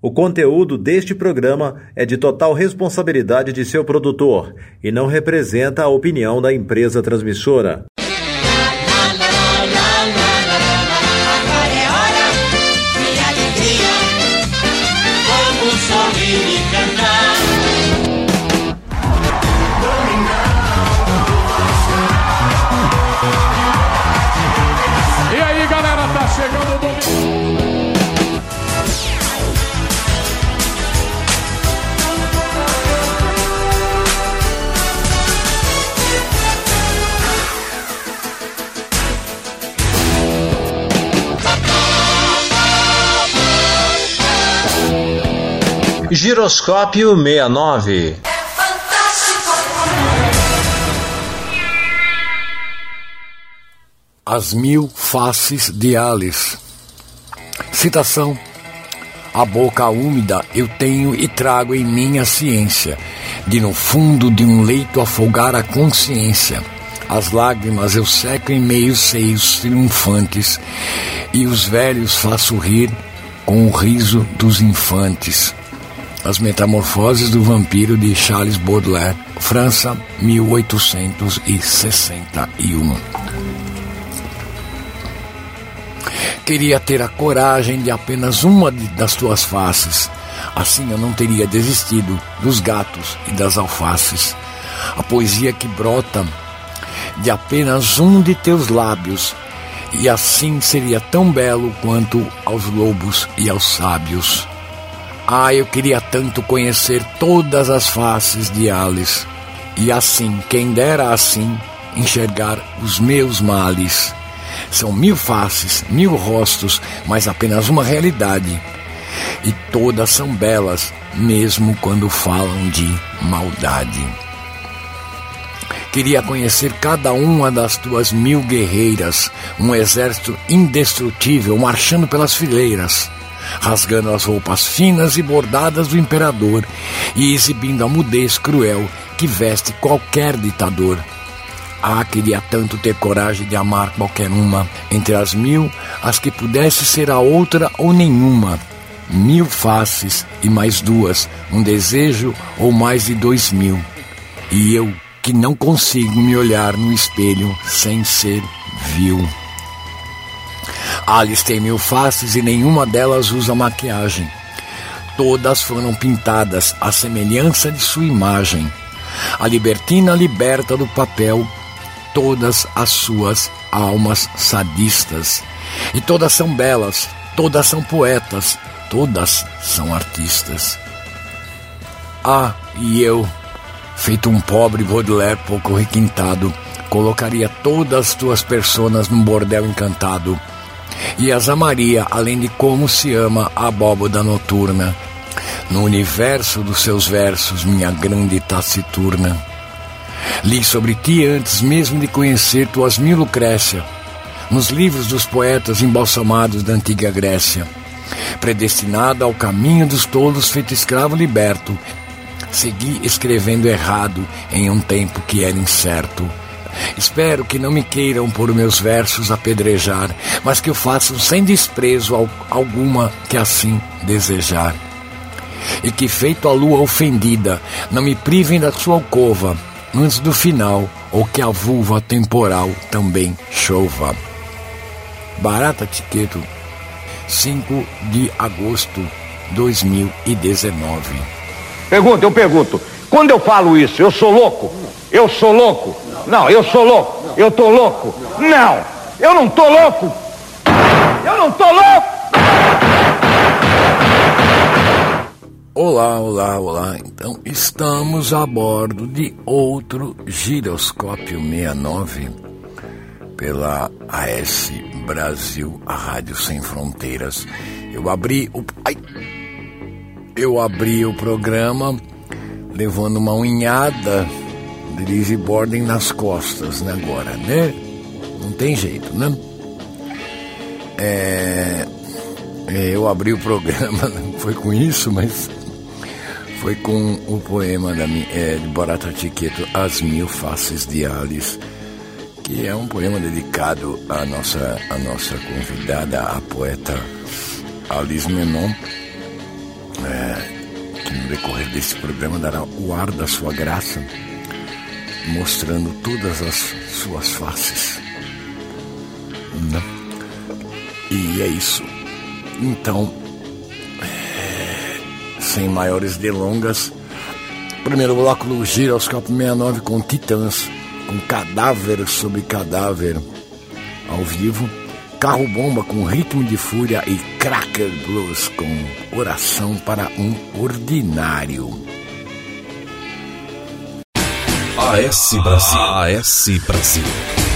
O conteúdo deste programa é de total responsabilidade de seu produtor e não representa a opinião da empresa transmissora. Giroscópio 69 As Mil Faces de Alice. Citação. A boca úmida eu tenho e trago em minha ciência, de no fundo de um leito afogar a consciência. As lágrimas eu seco em meios seios triunfantes, e os velhos faço rir com o riso dos infantes. As Metamorfoses do Vampiro de Charles Baudelaire, França, 1861. Queria ter a coragem de apenas uma das tuas faces. Assim eu não teria desistido dos gatos e das alfaces. A poesia que brota de apenas um de teus lábios, e assim seria tão belo quanto aos lobos e aos sábios. Ah, eu queria tanto conhecer todas as faces de Alice, e assim, quem dera assim, enxergar os meus males. São mil faces, mil rostos, mas apenas uma realidade. E todas são belas, mesmo quando falam de maldade. Queria conhecer cada uma das tuas mil guerreiras, um exército indestrutível marchando pelas fileiras, rasgando as roupas finas e bordadas do imperador e exibindo a mudez cruel que veste qualquer ditador. Ah, queria tanto ter coragem de amar qualquer uma, entre as mil, as que pudesse ser a outra ou nenhuma. Mil faces e mais duas, um desejo ou mais de dois mil. E eu, que não consigo me olhar no espelho sem ser vil. Alice tem mil faces e nenhuma delas usa maquiagem. Todas foram pintadas à semelhança de sua imagem. A libertina liberta do papel todas as suas almas sadistas. E todas são belas, todas são poetas, todas são artistas. Ah, e eu, feito um pobre Baudelaire pouco requintado, colocaria todas as tuas personas num bordel encantado e as amaria além de como se ama a abóboda noturna. No universo dos seus versos, minha grande taciturna. Li sobre ti antes mesmo de conhecer tuas mil Lucrécia, nos livros dos poetas embalsamados da antiga Grécia. Predestinado ao caminho dos tolos, feito escravo liberto, segui escrevendo errado em um tempo que era incerto. Espero que não me queiram por meus versos apedrejar, mas que o façam sem desprezo al- alguma que assim desejar. E que, feito a lua ofendida, não me privem da sua alcova, antes do final, ou que a vulva temporal também chova. Barata Tiqueto, 5 de agosto 2019. Pergunta, eu pergunto. Quando eu falo isso, eu sou louco? Eu sou louco? Não, eu sou louco. Eu tô louco? Não, eu não tô louco. Eu não tô louco. Olá, olá, olá. Então, estamos a bordo de outro Giroscópio 69 pela AS Brasil, a Rádio Sem Fronteiras. Eu abri o. Ai! Eu abri o programa levando uma unhada Borden nas costas, né, agora, né? Não tem jeito, né? É, é, eu abri o programa, não foi com isso, mas foi com o poema da, é, de Borata Tiqueto, As Mil Faces de Alice, que é um poema dedicado à nossa, à nossa convidada, a poeta Alice Menon, que no decorrer desse programa dará o ar da sua graça, mostrando todas as suas faces. Né? E é isso. Então, é, sem maiores delongas, primeiro bloco do Giroscope 69 com Titãs, com cadáver sobre cadáver ao vivo. Carro Bomba com Ritmo de Fúria e Cracker Blues com Oração para um Ordinário. AS Brasil. AS Brasil.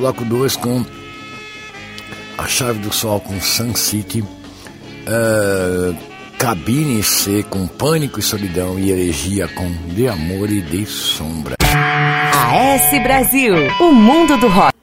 bloco 2 com A Chave do Sol com Sun City, uh, Cabine C com Pânico e Solidão e Heregia com De Amor e de Sombra. AS Brasil, o mundo do rock.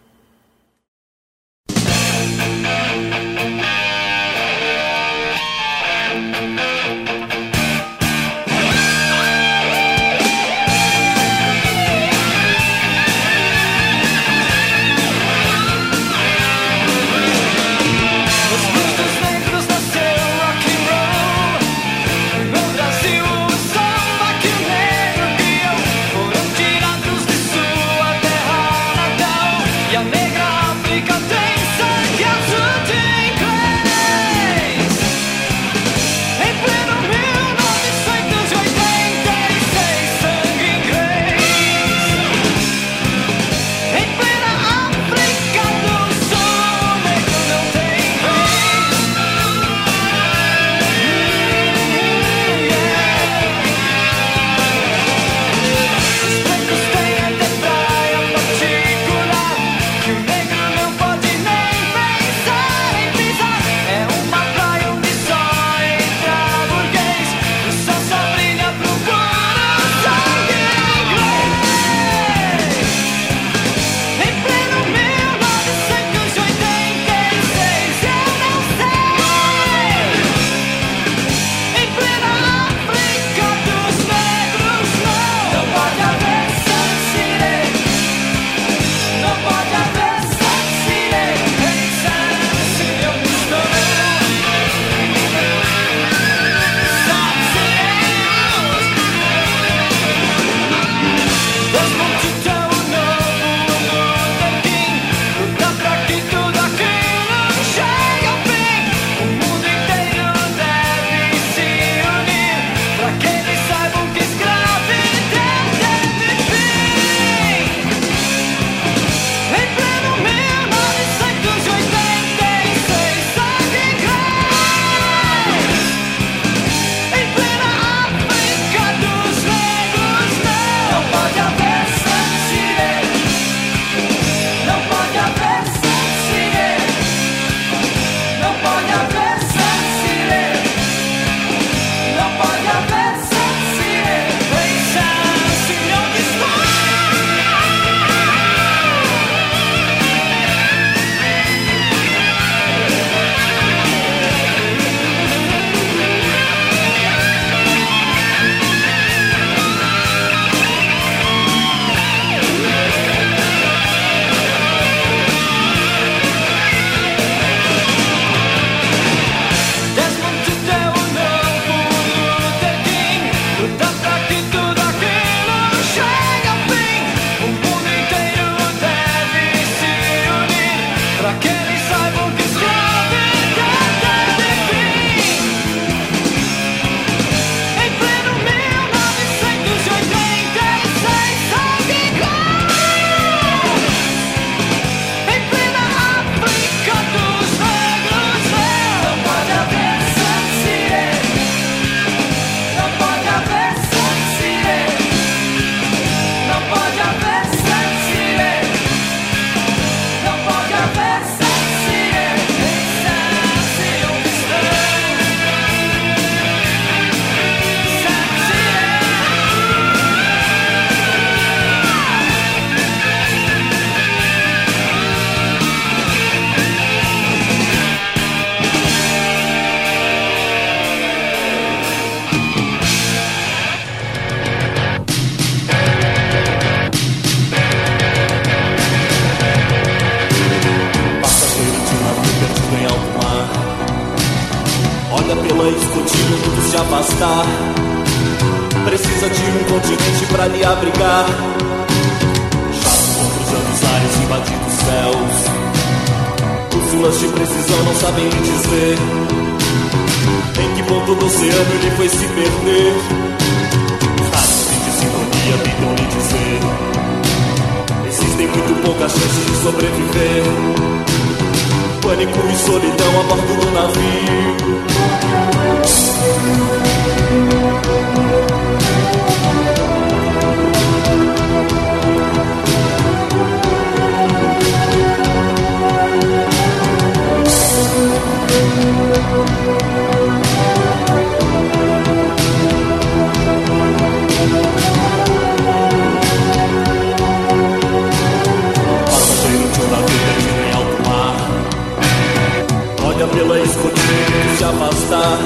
afastar.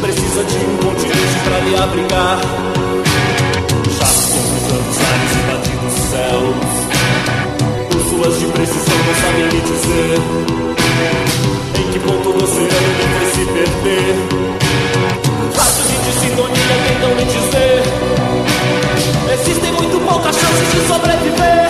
Precisa de um continente pra lhe abrigar. Já somos anos ares invadidos céus. Por de precisão não sabem me dizer. Em que ponto você é e foi se perder? Faço de sintonia tentam me dizer. Existem muito poucas chances de sobreviver.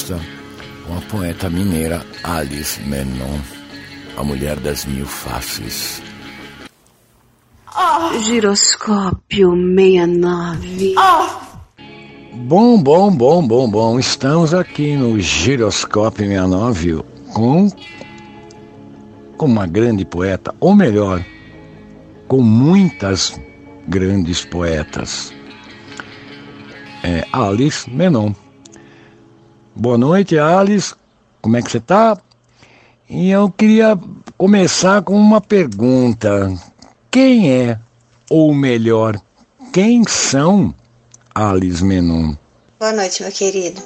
Entrevista com a poeta mineira Alice Menon, a mulher das mil faces. Giroscópio 69. Bom, bom, bom, bom, bom. Estamos aqui no Giroscópio 69 com, com uma grande poeta, ou melhor, com muitas grandes poetas. É Alice Menon. Boa noite, Alice. Como é que você está? E eu queria começar com uma pergunta. Quem é, ou melhor, quem são Alice Menon? Boa noite, meu querido.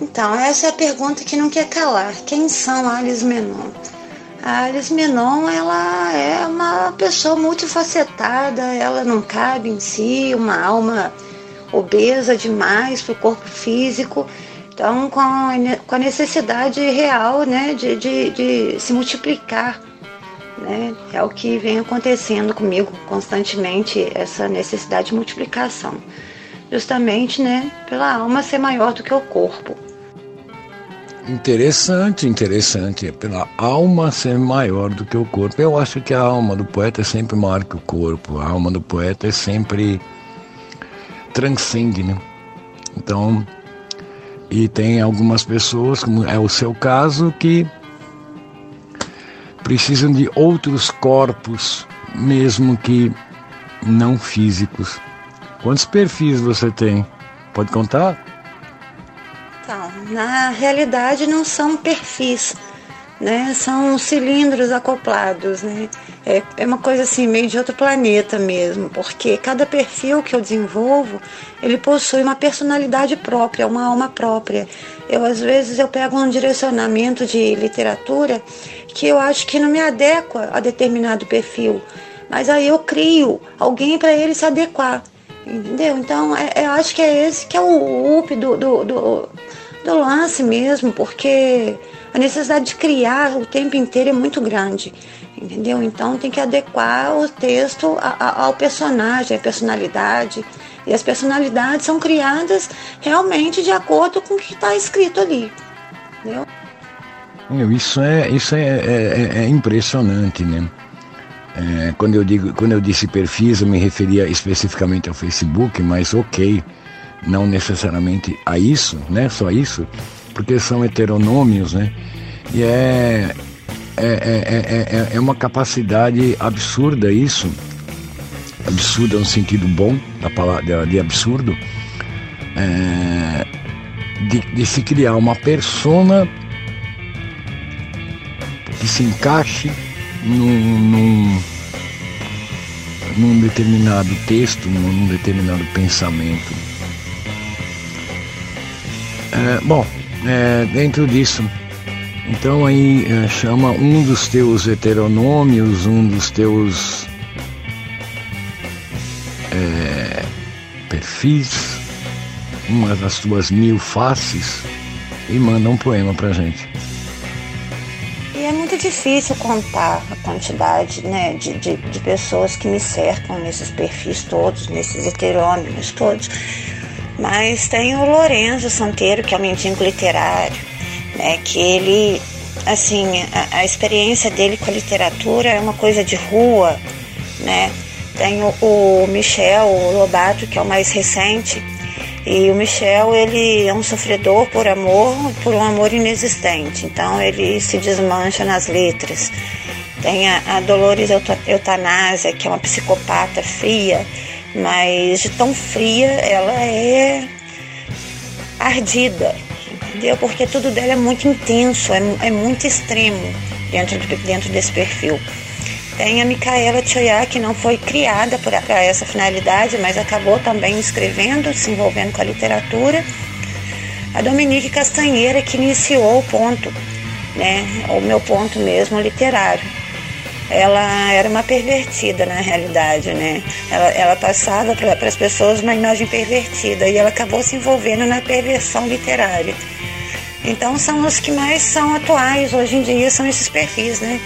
Então, essa é a pergunta que não quer calar. Quem são Alice Menon? A Alice Menon, ela é uma pessoa multifacetada, ela não cabe em si, uma alma obesa demais para o corpo físico. Então, com a, com a necessidade real né, de, de, de se multiplicar. Né? É o que vem acontecendo comigo constantemente, essa necessidade de multiplicação. Justamente né, pela alma ser maior do que o corpo. Interessante, interessante. Pela alma ser maior do que o corpo. Eu acho que a alma do poeta é sempre maior que o corpo. A alma do poeta é sempre transcende, né? Então, e tem algumas pessoas, como é o seu caso, que precisam de outros corpos, mesmo que não físicos. Quantos perfis você tem? Pode contar? Então, na realidade não são perfis, né? São cilindros acoplados, né? É, é uma coisa assim, meio de outro planeta mesmo, porque cada perfil que eu desenvolvo, ele possui uma personalidade própria, uma alma própria. Eu, às vezes, eu pego um direcionamento de literatura que eu acho que não me adequa a determinado perfil, mas aí eu crio alguém para ele se adequar, entendeu? Então, é, eu acho que é esse que é o up do, do, do, do lance mesmo, porque a necessidade de criar o tempo inteiro é muito grande, entendeu? Então tem que adequar o texto ao personagem, à personalidade. E as personalidades são criadas realmente de acordo com o que está escrito ali, entendeu? Isso é, isso é, é, é impressionante, né? É, quando, eu digo, quando eu disse perfis, eu me referia especificamente ao Facebook, mas ok, não necessariamente a isso, né? Só isso, porque são heteronômios, né? E é, é, é, é, é uma capacidade absurda isso, absurda no sentido bom da palavra, de absurdo, é, de, de se criar uma persona que se encaixe num, num, num determinado texto, num determinado pensamento. É, bom, é, dentro disso, então aí é, chama um dos teus heteronômios, um dos teus é, perfis, uma das tuas mil faces e manda um poema pra gente. E é muito difícil contar a quantidade né, de, de, de pessoas que me cercam nesses perfis todos, nesses heterônimos todos. Mas tem o Lorenzo Santeiro, que é um mendigo literário, né, que ele, assim, a, a, experiência dele com a literatura é uma coisa de rua, né? Tem o, o Michel Lobato, que é o mais recente, e o Michel, ele é um sofredor por amor, por um amor inexistente. Então ele se desmancha nas letras. Tem a, a Dolores Eutanásia, que é uma psicopata fria, mas de tão fria ela é ardida, entendeu? Porque tudo dela é muito intenso, é, é muito extremo dentro, dentro desse perfil. Tem a Micaela Tchoyá, que não foi criada para essa finalidade, mas acabou também escrevendo, se envolvendo com a literatura. A Dominique Castanheira, que iniciou o ponto, né, o meu ponto mesmo literário. Ela era uma pervertida na realidade, né? Ela, ela passava para as pessoas uma imagem pervertida e ela acabou se envolvendo na perversão literária. Então são os que mais são atuais hoje em dia, são esses perfis, né?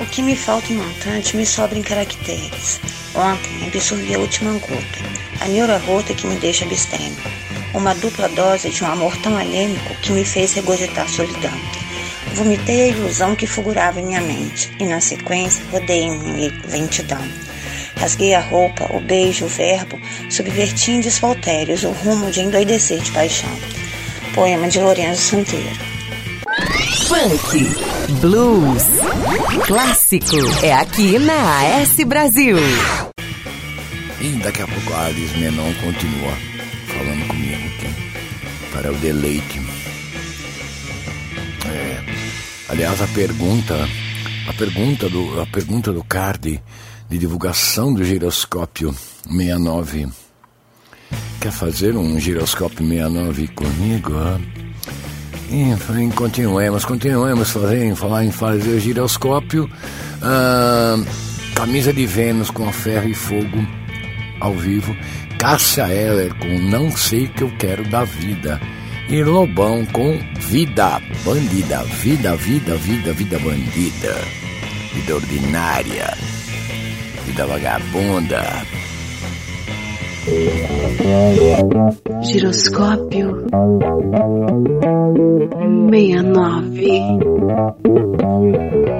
O que me falta em montante me sobra em caracteres. Ontem absorvi a última gota, a neura rota que me deixa abstêmio. Uma dupla dose de um amor tão anêmico que me fez regurgitar solidão. Vomitei a ilusão que figurava em minha mente e, na sequência, rodei minha lentidão. Rasguei a roupa, o beijo, o verbo, subverti em desfaltérios o rumo de endoidecer de paixão. Poema de Lourenço Santeiro. Funk, blues, clássico. É aqui na AS Brasil. E daqui a pouco a Alice Menon continua falando comigo aqui para o deleite. Aliás, a pergunta, a pergunta do, a pergunta do card de divulgação do giroscópio 69. Quer fazer um giroscópio 69 comigo? E continuemos, continuemos fazendo, falar em fazer giroscópio. Ah, camisa de Vênus com ferro e fogo ao vivo. Cássia Eller com Não Sei Que Eu Quero da Vida. E Lobão com Vida Bandida. Vida, vida, vida, vida bandida. Vida ordinária. Vida vagabunda. Giroscópio 69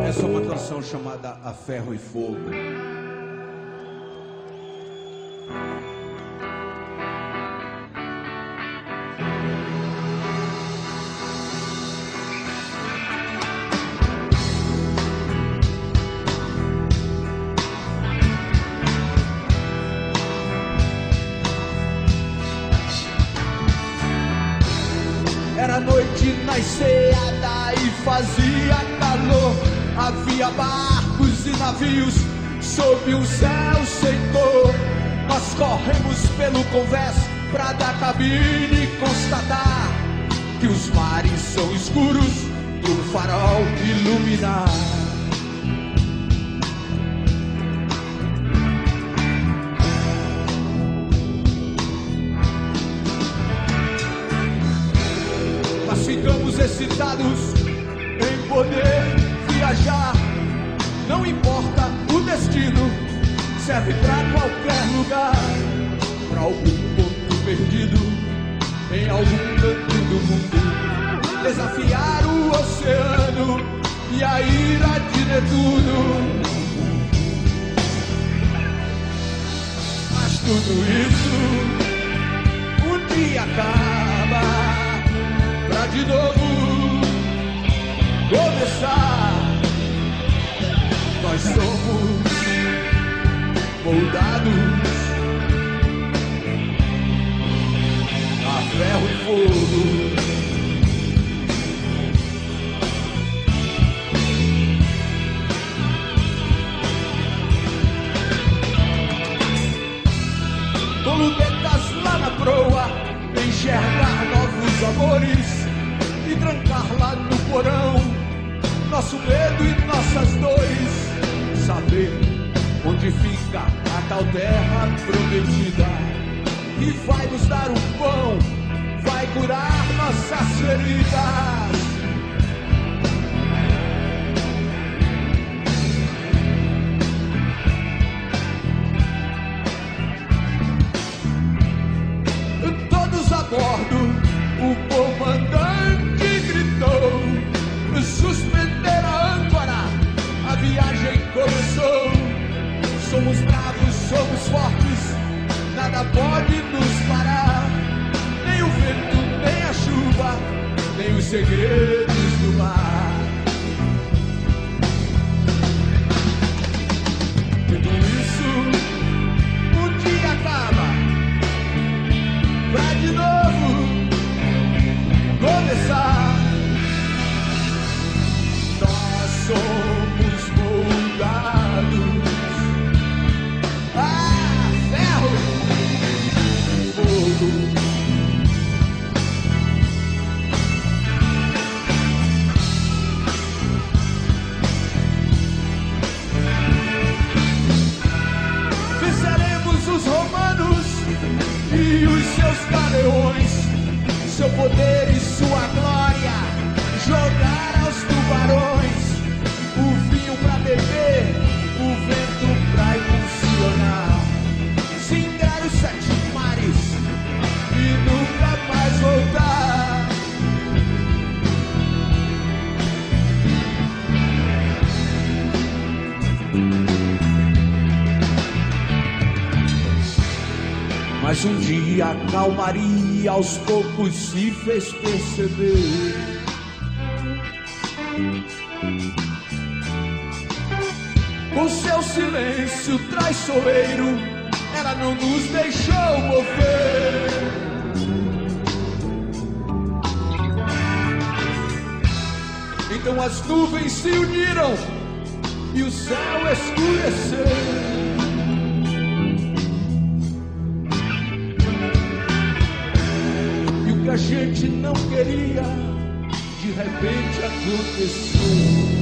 Essa é uma canção chamada A Ferro e Fogo. Enseada e fazia calor. Havia barcos e navios sob um céu sem cor. Nós corremos pelo convés pra da cabine constatar que os mares são escuros do farol iluminar. necessitados em poder viajar. Não importa o destino, serve para qualquer lugar, para algum ponto perdido em algum canto do mundo. Desafiar o oceano e a ira de Netuno. Mas tudo isso um dia acaba, pra de novo começar. Nós somos moldados a ferro e fogo. Tolubetas lá na proa, enxergar novos amores e trancar lá no porão nosso medo e nossas dores. Saber onde fica a tal terra prometida e vai nos dar um pão, vai curar nossas feridas. Fortes, nada pode nos parar. Nem o vento, nem a chuva, nem os segredos Mas um dia a calmaria aos poucos se fez perceber. Com seu silêncio traiçoeiro, ela não nos deixou mover. Então as nuvens se uniram e o céu escureceu. Gente não queria, de repente aconteceu.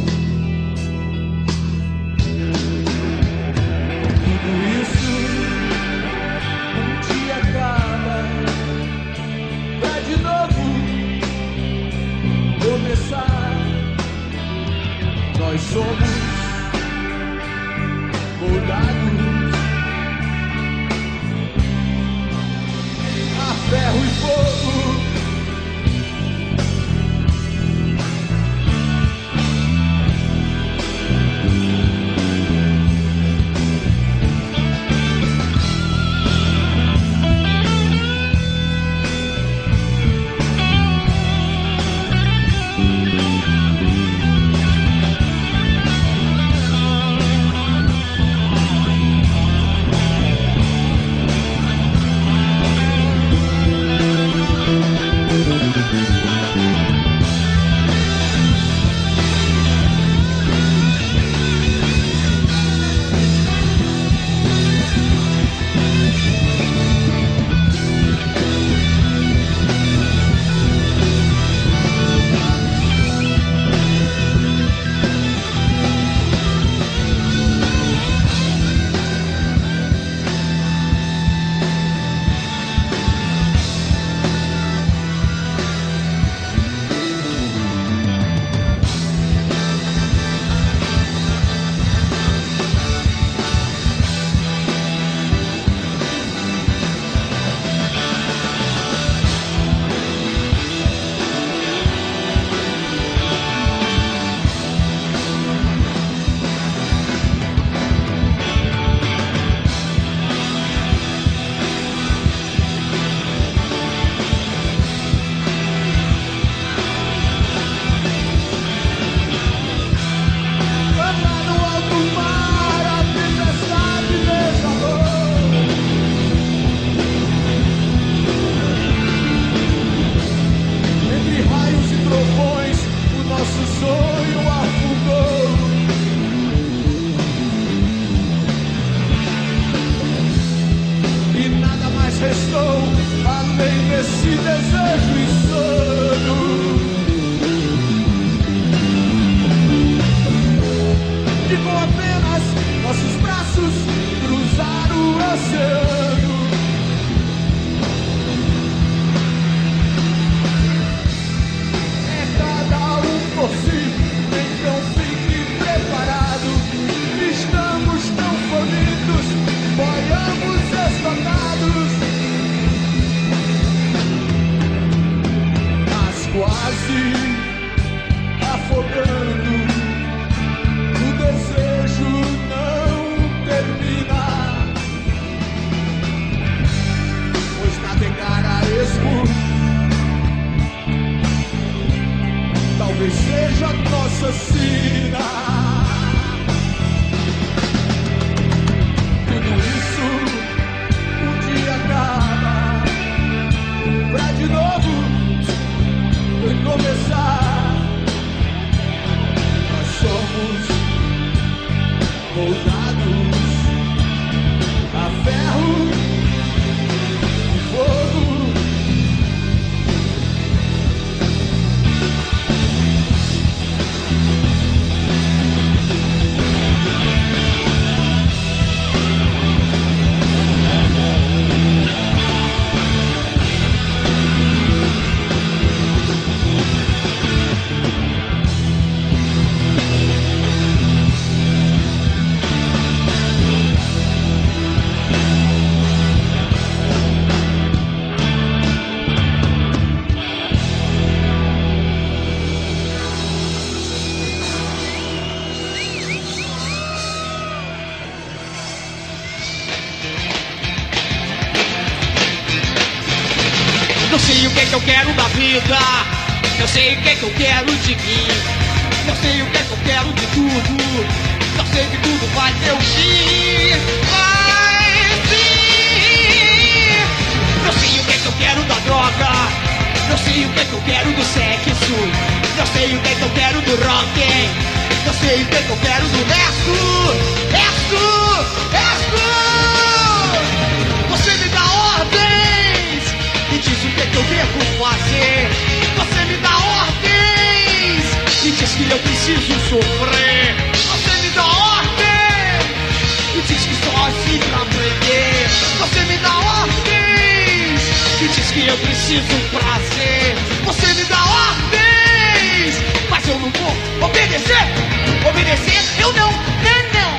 Eu sei o que, é que eu quero de mim. Eu sei o que, é que eu quero de tudo. Eu sei que tudo vai ter um fim. Vai vir. Eu sei o que, é que eu quero da droga. Eu sei o que, é que eu quero do sexo. Eu sei o que, é que eu quero do rock. Eu sei o que, é que eu quero do resto. Resto. Resto. o que, é que eu devo fazer? Você me dá ordens e diz que eu preciso sofrer. Você me dá ordens e diz que só assim pra aprender. Você me dá ordens e diz que eu preciso prazer. Você me dá ordens, mas eu não vou obedecer. Obedecer eu não, não, não,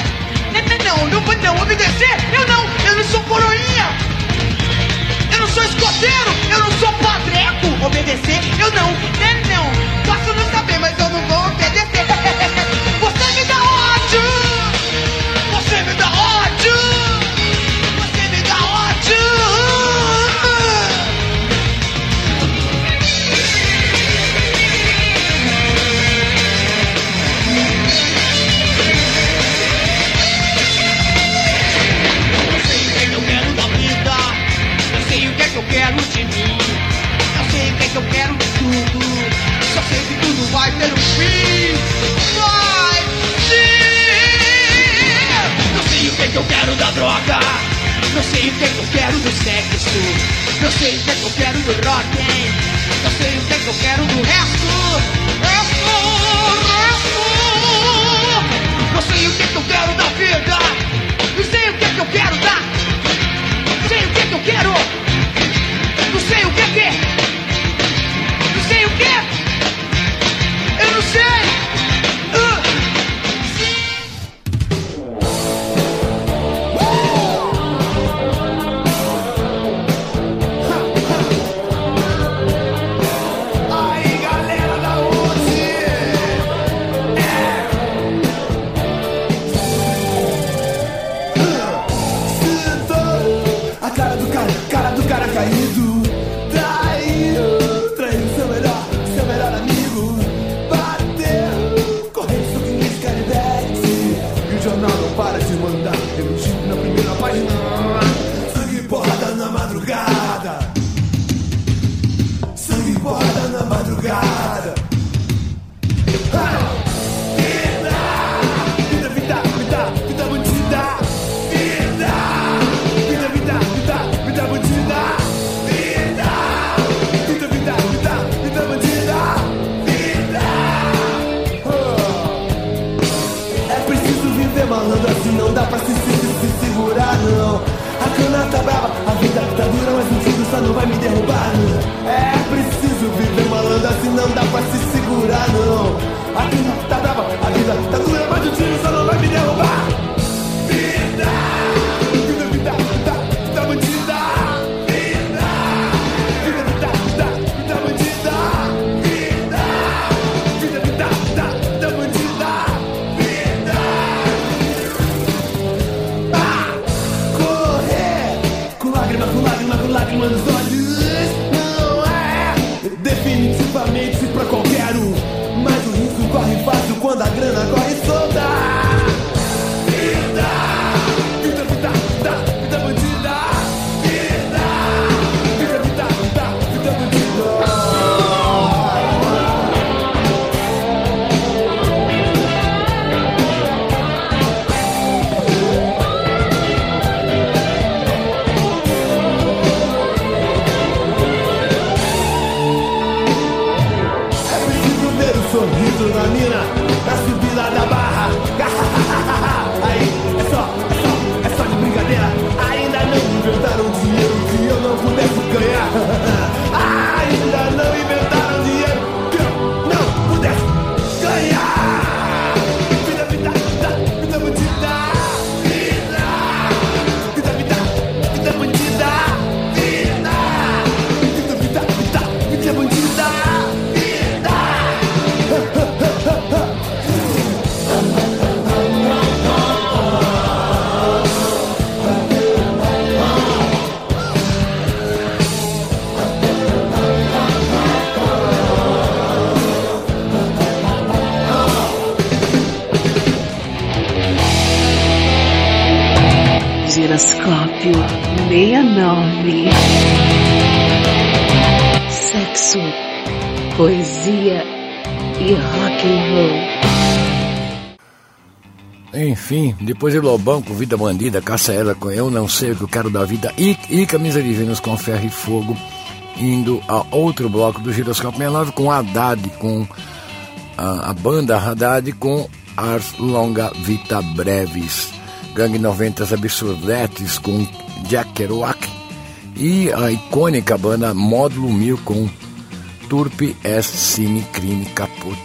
não, não, não, não, não obedecer eu não. Eu não sou coroinha sou escoteiro, eu não sou padreco. Obedecer, eu não, né, não. Posso não saber, mas eu não vou obedecer. que eu quero da droga. Não sei o que, é que eu quero do sexo. Não sei o que, é que eu quero do rock. Hein? Não sei o que, é que eu quero do resto. Resto, resto. Não sei o que, é que eu quero da vida. Não sei o que, é que eu quero da Rádio 69. Sexo, poesia e rock and roll. Enfim, depois de Lobão com Vida Bandida, Caça Ela com Eu Não Sei O Que Eu Quero da Vida e, e Camisa de Vênus com Ferro e Fogo, indo a outro bloco do Giroscópio 69 com Haddad, com a, a banda Haddad com Ars Longa Vita Breves. Gangue 90 Absurdetes com Jack Kerouac e a icônica banda Módulo 1000 com Turpe S Cine Crime Caput.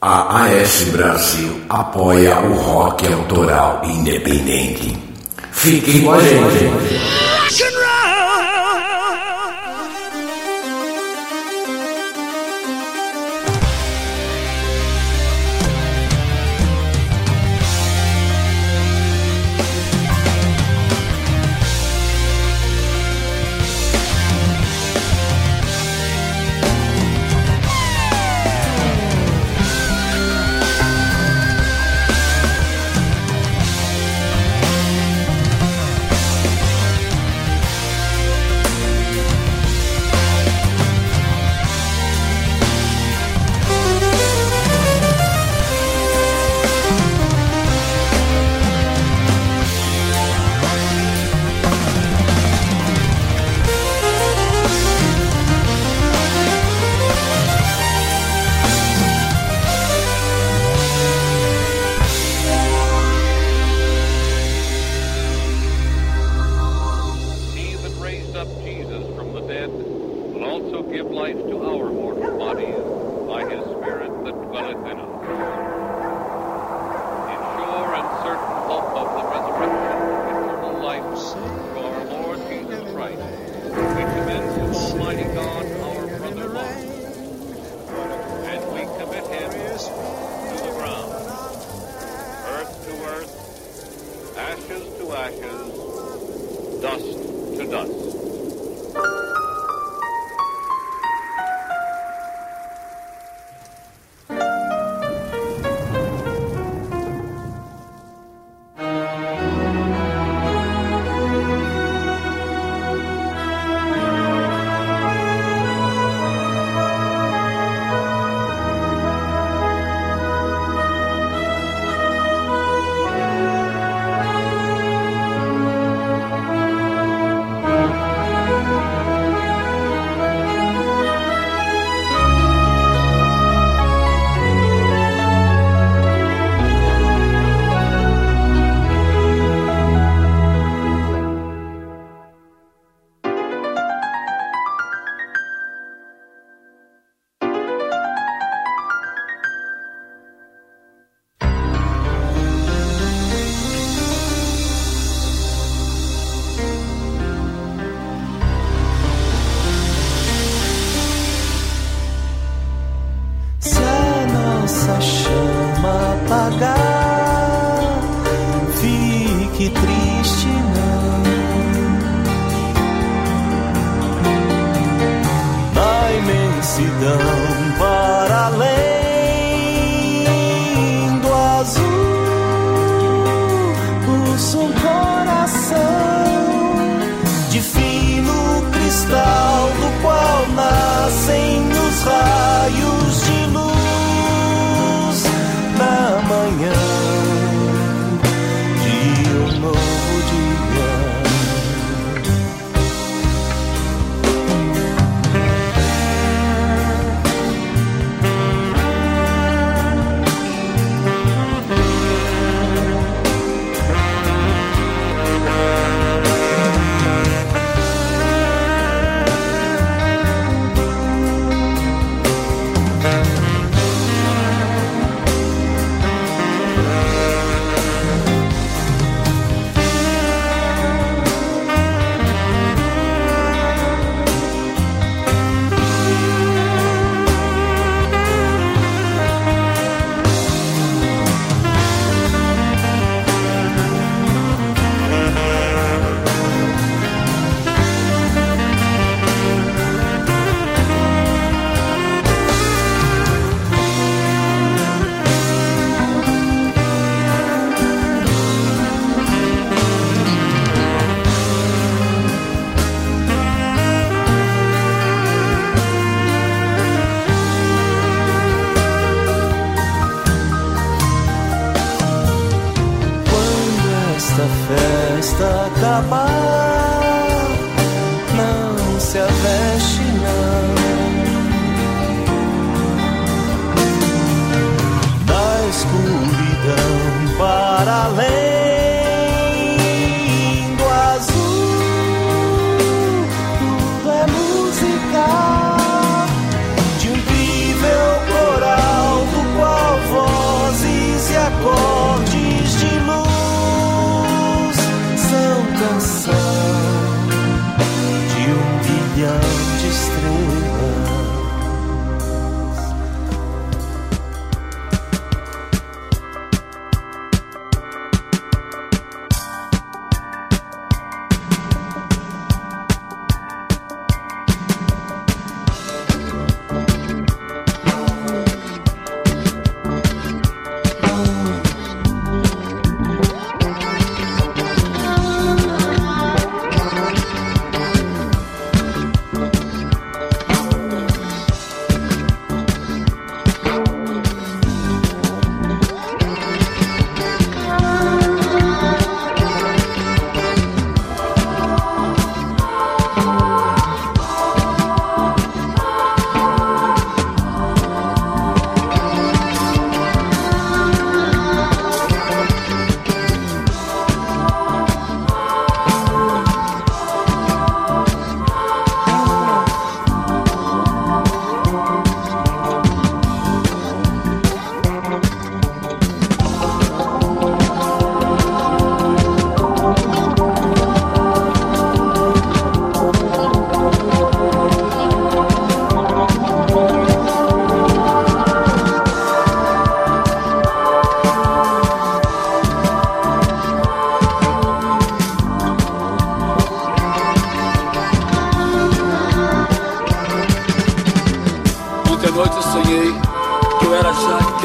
A AS Brasil apoia o rock autoral independente. Fiquem com a gente.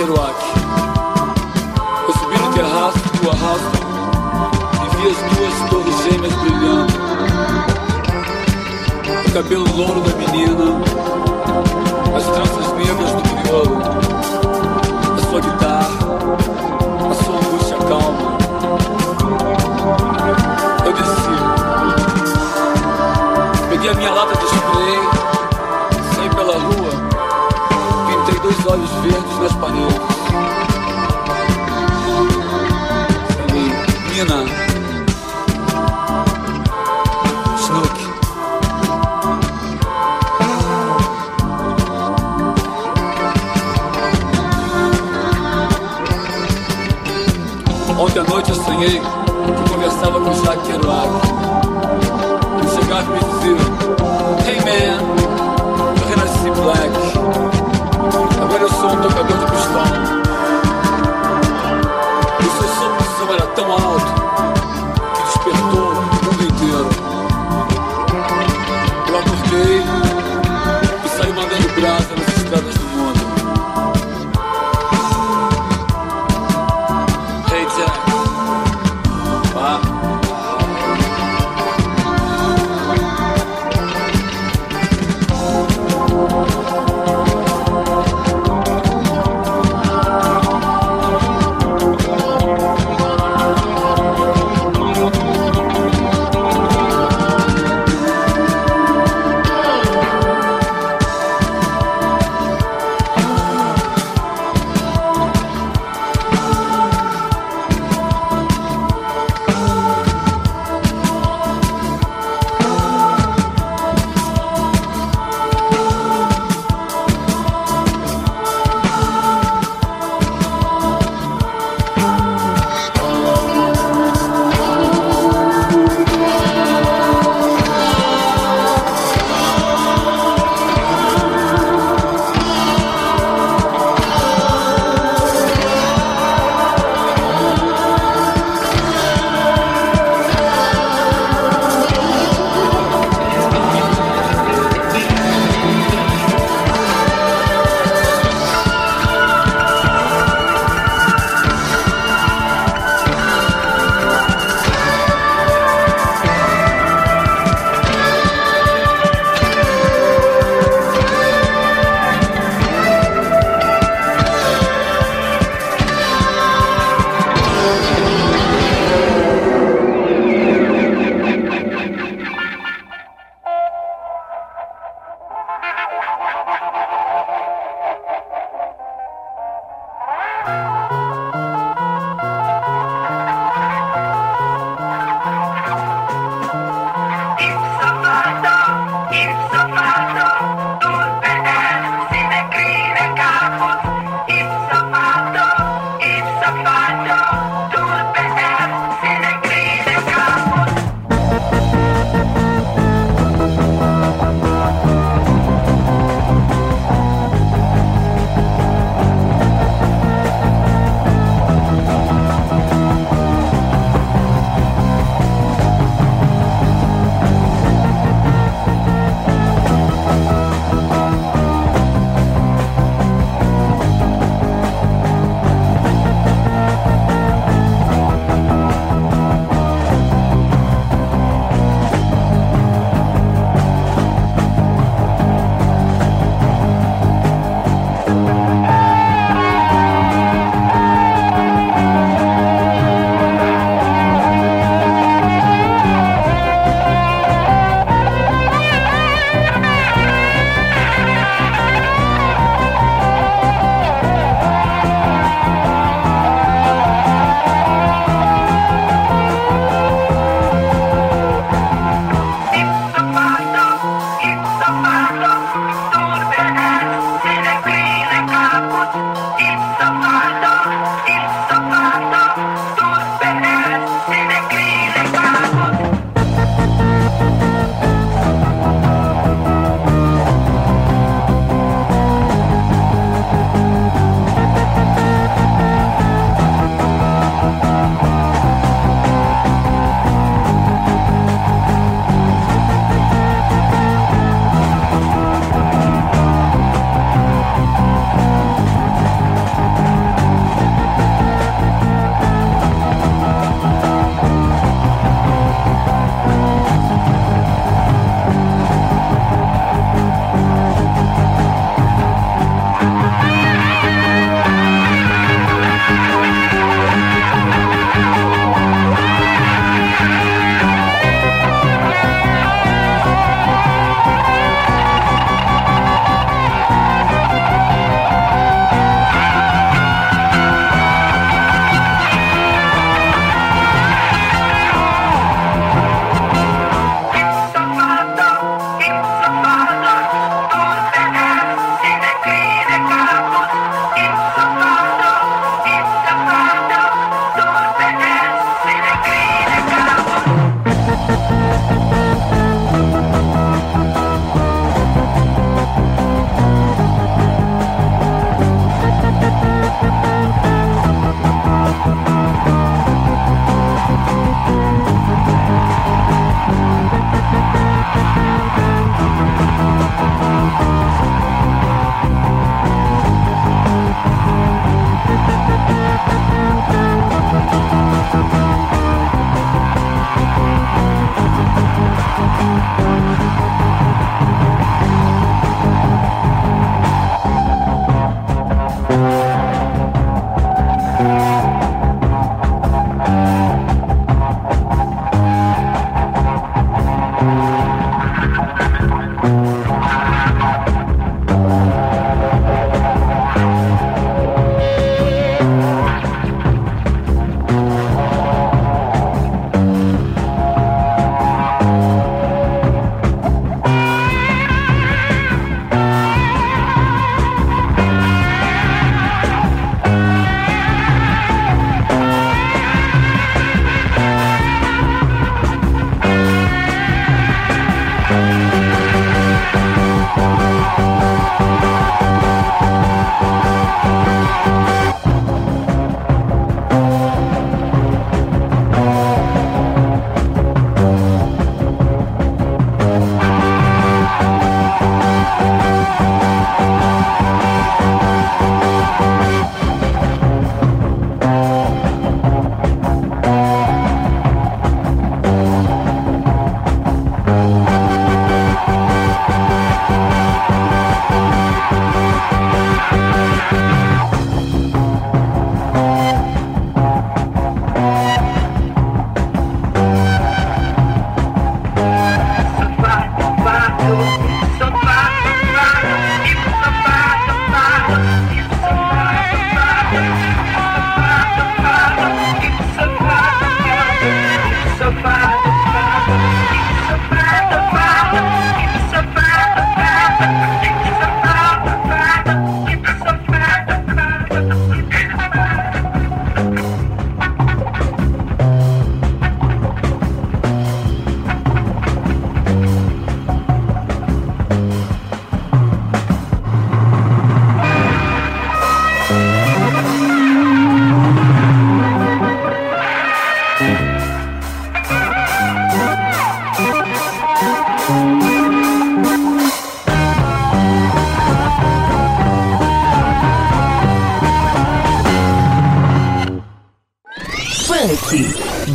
Eu subi no terraço do arrasto e vi as duas torres gêmeas brilhando. O cabelo louro da menina, as tranças negras do crioulo. sonhei que conversava com Jaque Kerouac. Ele chegava me dizia.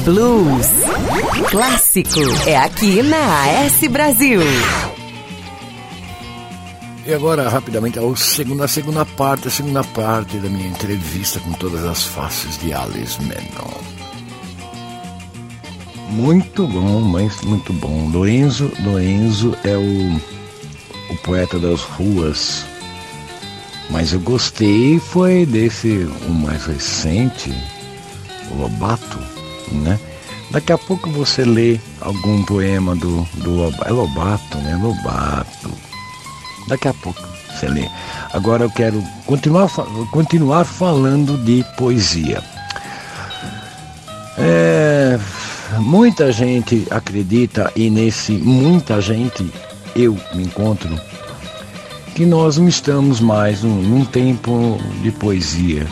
Blues. Clássico. É aqui na AS Brasil. E agora, rapidamente, a segunda, a segunda parte, a segunda parte da minha entrevista com todas as faces de Alice Menon. Muito bom, mas muito bom. Lorenzo, Lorenzo é o, o poeta das ruas. Mas eu gostei foi desse, o mais recente, o Lobato? Daqui a pouco você lê algum poema do, do é Lobato, né? Lobato. Daqui a pouco você lê. Agora eu quero continuar, continuar falando de poesia. É, muita gente acredita, e nesse muita gente eu me encontro, que nós não estamos mais num, num tempo de poesia.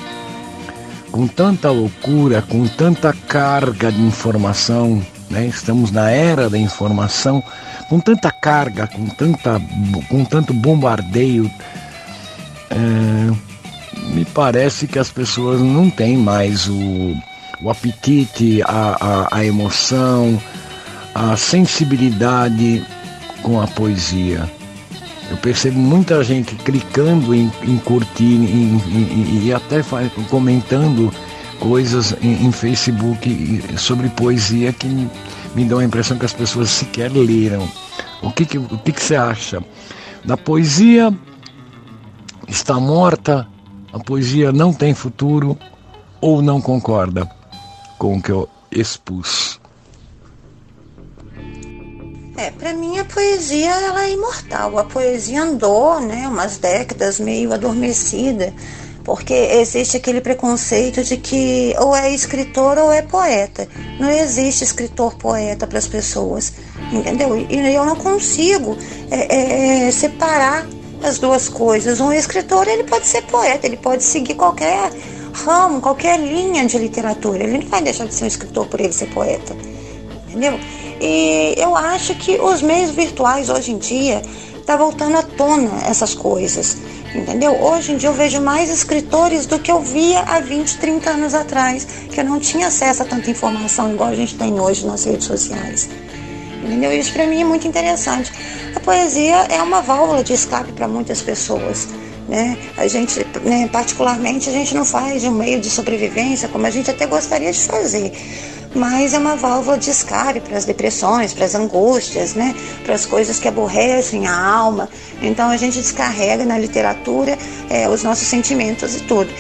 Com tanta loucura, com tanta carga de informação, né? estamos na era da informação, com tanta carga, com, tanta, com tanto bombardeio. É, me parece que as pessoas não têm mais o, o apetite, a, a, a emoção, a sensibilidade com a poesia. Eu percebo muita gente clicando em, em curtir em, em, e até comentando coisas em, Facebook sobre poesia que me dão a impressão que as pessoas sequer leram. O que, que, o que, que você acha? Da poesia está morta, a poesia não tem futuro ou não concorda com o que eu expus? Para mim a poesia ela é imortal. A poesia andou, né, umas décadas meio adormecida, porque existe aquele preconceito de que ou é escritor ou é poeta. Não existe escritor poeta para as pessoas, entendeu? E eu não consigo é, é, separar as duas coisas. Um escritor ele pode ser poeta, ele pode seguir qualquer ramo, qualquer linha de literatura. Ele não vai deixar de ser um escritor por ele ser poeta, entendeu? E eu acho que os meios virtuais hoje em dia tá voltando à tona essas coisas, entendeu? Hoje em dia eu vejo mais escritores do que eu via há 20, 30 anos atrás, que eu não tinha acesso a tanta informação igual a gente tem hoje nas redes sociais. Entendeu? Isso para mim é muito interessante. A poesia é uma válvula de escape para muitas pessoas. Né? A gente, né, particularmente, a gente não faz de um meio de sobrevivência como a gente até gostaria de fazer mas é uma válvula de escape para as depressões, para as angústias, né? para as coisas que aborrecem a alma. Então a gente descarrega na literatura é, os nossos sentimentos e tudo.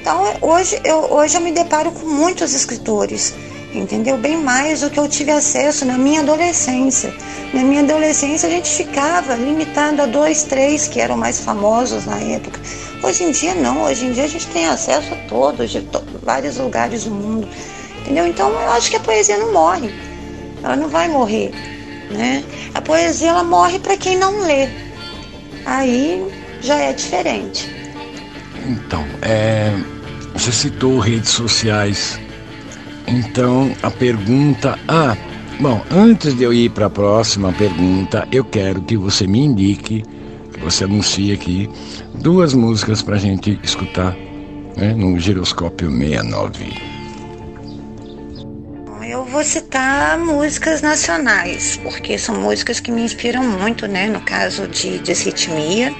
Então hoje eu, hoje eu me deparo com muitos escritores, entendeu? Bem mais do que eu tive acesso na minha adolescência. Na minha adolescência a gente ficava limitado a dois, três que eram mais famosos na época. Hoje em dia não, hoje em dia a gente tem acesso a todos, de vários lugares do mundo. Entendeu? Então eu acho que a poesia não morre. Ela não vai morrer. Né? A poesia ela morre para quem não lê. Aí já é diferente. Então, é, você citou redes sociais. Então a pergunta. Ah, bom, antes de eu ir para a próxima pergunta, eu quero que você me indique, que você anuncie aqui, duas músicas para a gente escutar né, no Giroscópio 69 eu vou citar músicas nacionais, porque são músicas que me inspiram muito, né? No caso de Desritmia.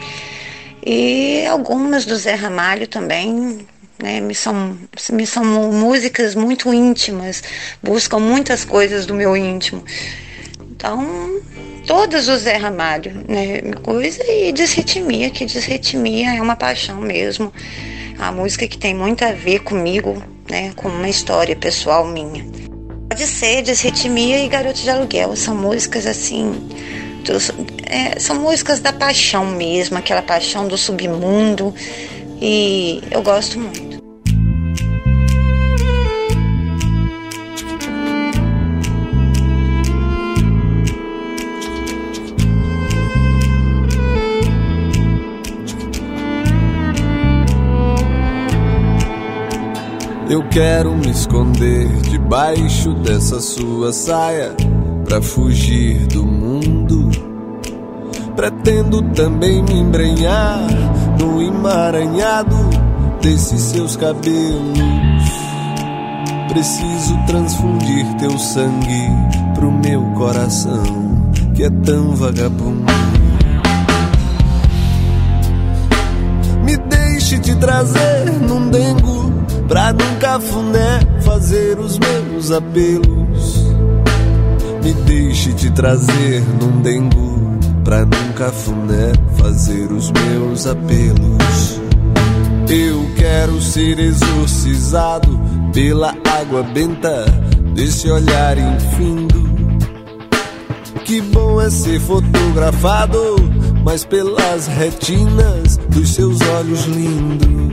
E algumas do Zé Ramalho também, né? Me são, me são músicas muito íntimas, buscam muitas coisas do meu íntimo. Então, todas o Zé Ramalho, né? Coisa e Desritmia, que Desritmia é uma paixão mesmo. A música que tem muito a ver comigo, né? Com uma história pessoal minha. Pode ser Desritmia e Garoto de Aluguel. São músicas assim. Dos, é, são músicas da paixão mesmo, aquela paixão do submundo. E eu gosto muito. Eu quero me esconder debaixo dessa sua saia pra fugir do mundo. Pretendo também me embrenhar no emaranhado desses seus cabelos. preciso transfundir teu sangue pro meu coração, que é tão vagabundo. Me deixe te trazer num dengo pra num cafuné fazer os meus apelos. Me deixe te trazer num dengo pra num cafuné fazer os meus apelos. Eu quero ser exorcizado pela água benta desse olhar infindo. Que bom é ser fotografado, mas pelas retinas dos seus olhos lindos.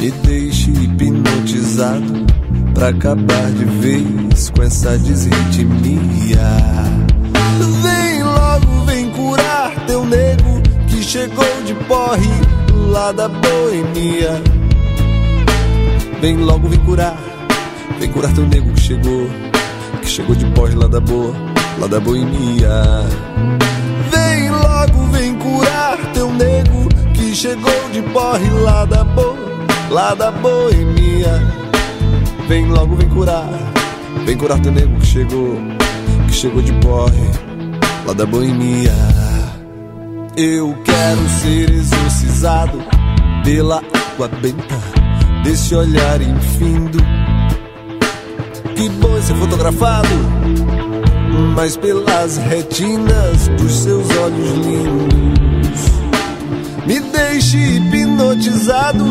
Me deixe hipnotizado pra acabar de vez com essa desritmia. Vem logo, vem curar teu nego que chegou de porre lá da boemia. Vem logo, vem curar, vem curar teu nego que chegou, que chegou de porre lá da boa, lá da boemia. Vem logo, vem curar teu nego que chegou de porre lá da boa, lá da boemia. Vem logo, vem curar, vem curar teu nego que chegou, que chegou de porre lá da boemia. Eu quero ser exorcizado pela água benta desse olhar infindo. Que bom ser fotografado, mas pelas retinas dos seus olhos lindos. Me deixe hipnotizado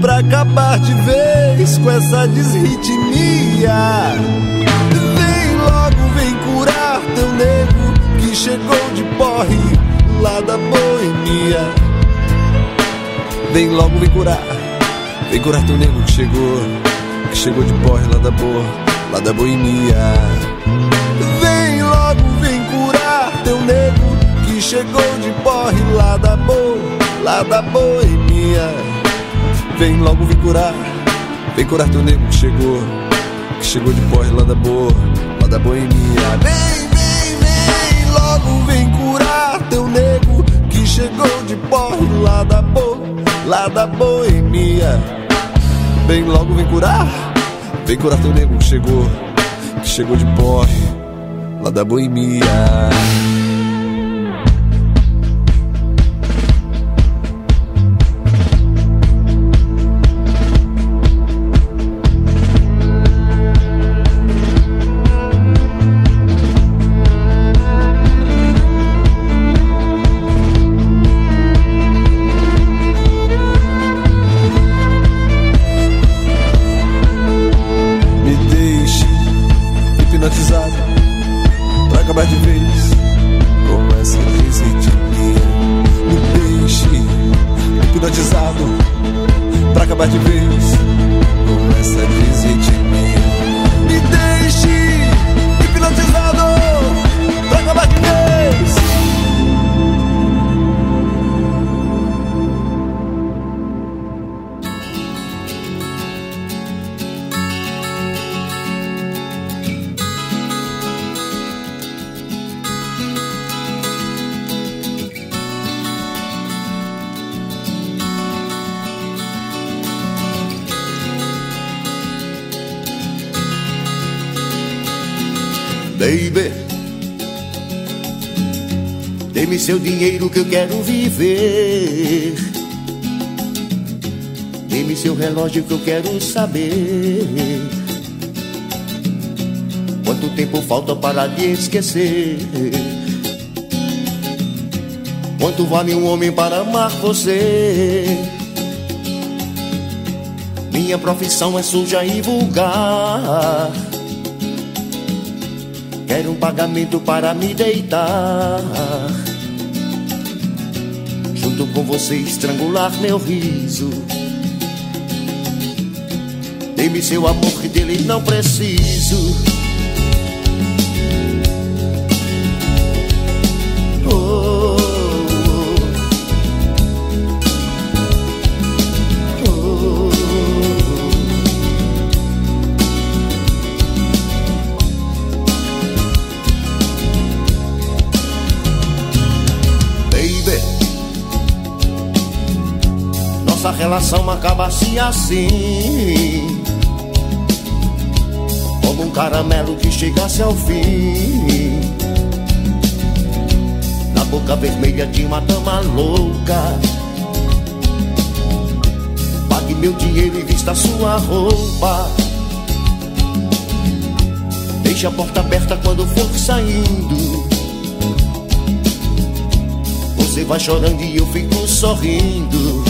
pra acabar de vez com essa desritmia. Vem logo, vem curar teu nego que chegou de porre lá da boemia. Vem logo, vem curar, vem curar teu nego que chegou, que chegou de porre lá da boa, lá da boemia. Vem logo, vem curar teu nego que chegou de porre lá da boa, lá da boemia. Vem logo, vem curar, vem curar teu nego que chegou, que chegou de porre lá da boa, lá da boemia. Vem, vem, vem, logo vem curar teu nego que chegou de porre lá da boa, lá da boemia. Vem logo, vem curar, vem curar teu nego que chegou, que chegou de porre lá da boemia. Viver. Dê-me seu relógio que eu quero saber. Quanto tempo falta para lhe esquecer? Quanto vale um homem para amar você? Minha profissão é suja e vulgar. Quero um pagamento para me deitar. Com você estrangular meu riso. Dê-me seu amor que dele não preciso. Relação acaba-se assim. como um caramelo que chegasse ao fim. Na boca vermelha de uma dama louca. Pague meu dinheiro e vista sua roupa. Deixe a porta aberta quando for saindo. Você vai chorando e eu fico sorrindo.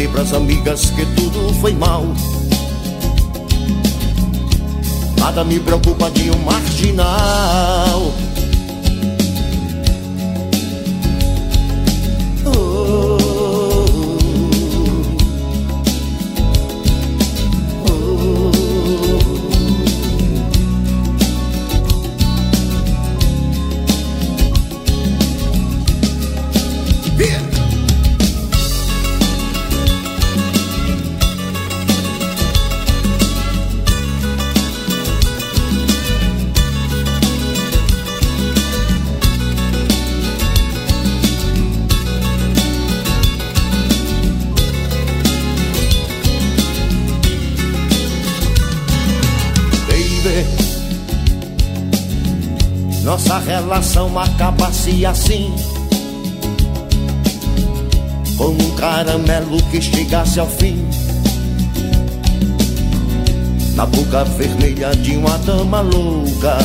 Contei pras amigas que tudo foi mal. Nada me preocupa de um marginal. Relação acaba-se assim. Como um caramelo que chegasse ao fim. Na boca vermelha de uma dama louca.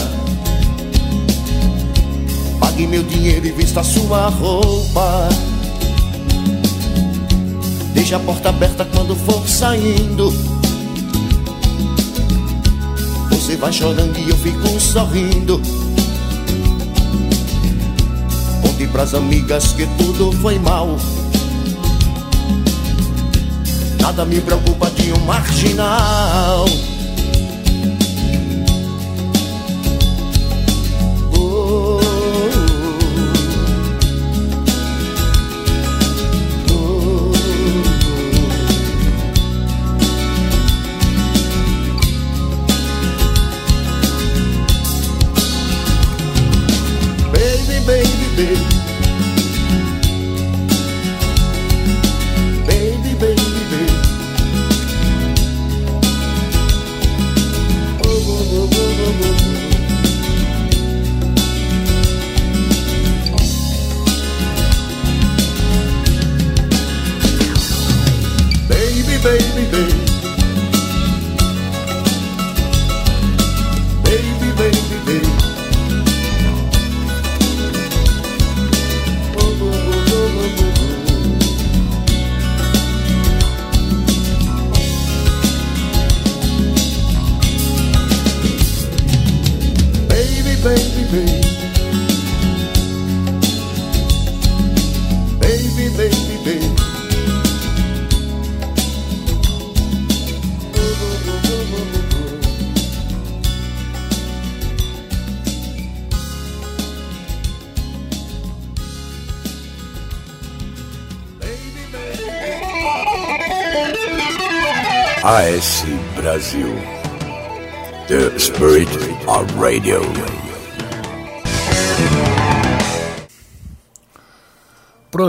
Pague meu dinheiro e vista sua roupa. Deixe a porta aberta quando for saindo. Você vai chorando e eu fico sorrindo. Conte pras amigas que tudo foi mal. Nada me preocupa de um marginal.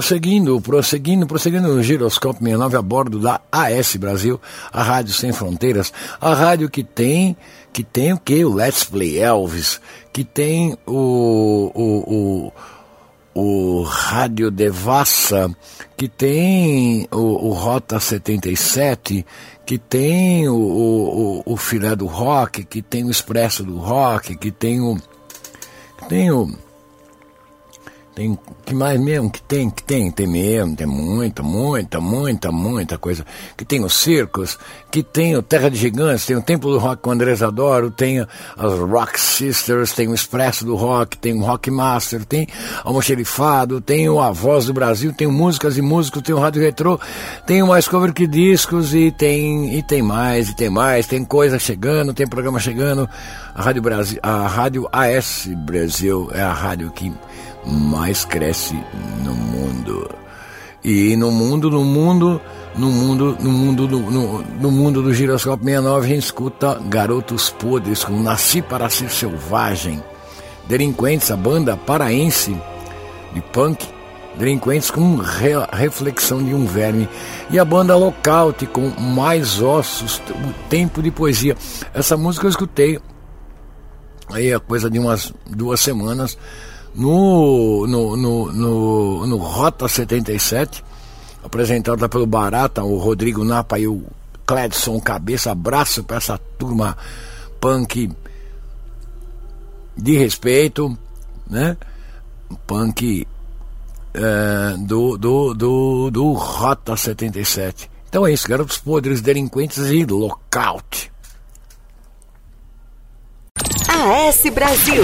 Prosseguindo, prosseguindo, prosseguindo no Giroscópio 69 a bordo da AS Brasil, a Rádio Sem Fronteiras, a rádio que tem, que tem o que? O Let's Play Elvis, que tem o, o, o, o Rádio Devassa, que tem o, o Rota 77, que tem o, o, o, Filé do Rock, que tem o Expresso do Rock, que tem o. Que tem o. Tem que mais mesmo que tem, que tem, tem mesmo, tem muita, muita, muita, muita coisa. Que tem os circos, que tem o Terra de Gigantes, tem o Templo do Rock com o André Adoro, tem as Rock Sisters, tem o Expresso do Rock, tem o Rock Master, tem o Almoxerifado, tem o A Voz do Brasil, tem Músicas e Músicos, tem o Rádio Retrô, tem o Mais Cover que Discos e tem, e tem mais, e tem mais, tem coisa chegando, tem programa chegando. A Rádio Brasil, a Rádio AS Brasil é a rádio que mais cresce no mundo. E no mundo, no mundo, no mundo, no mundo, no, no, no mundo do Giroscópio 69, a gente escuta Garotos Podres com Nasci para Ser Selvagem. Delinquentes, a banda paraense de punk, Delinquentes com re reflexão de um verme. E a banda Lockout com Mais Ossos, o Tempo de Poesia. Essa música eu escutei aí a coisa de umas duas semanas no, no, no, no, no Rota 77, apresentada pelo Barata, o Rodrigo Napa e o Cledson Cabeça. Abraço para essa turma punk de respeito, né? Punk é, do, do, do, do Rota 77. Então é isso, garotos podres, delinquentes e lockout. AS Brasil.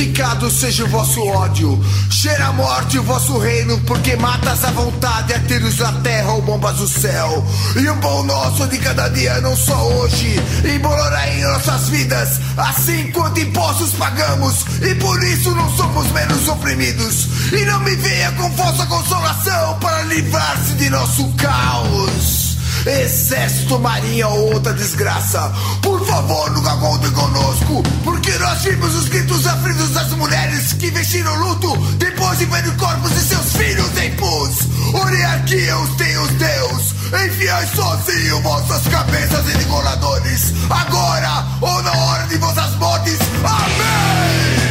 Santificado seja o vosso ódio. Cheira a morte o vosso reino, porque matas a vontade, é tiros da terra ou bombas do céu. E o pão nosso de cada dia, não só hoje, embolorá em nossas vidas, assim quanto impostos pagamos, e por isso não somos menos oprimidos. E não me venha com falsa consolação para livrar-se de nosso caos. Exército, marinha ou outra desgraça. Por favor, nunca contem conosco Porque nós vimos os gritos aflitos das mulheres Que vestiram luto Depois de ver os corpos de seus filhos em pus. Oriarquia os tem os Deus Enfiai sozinho vossas cabeças em degoladores. Agora ou na hora de vossas mortes. Amém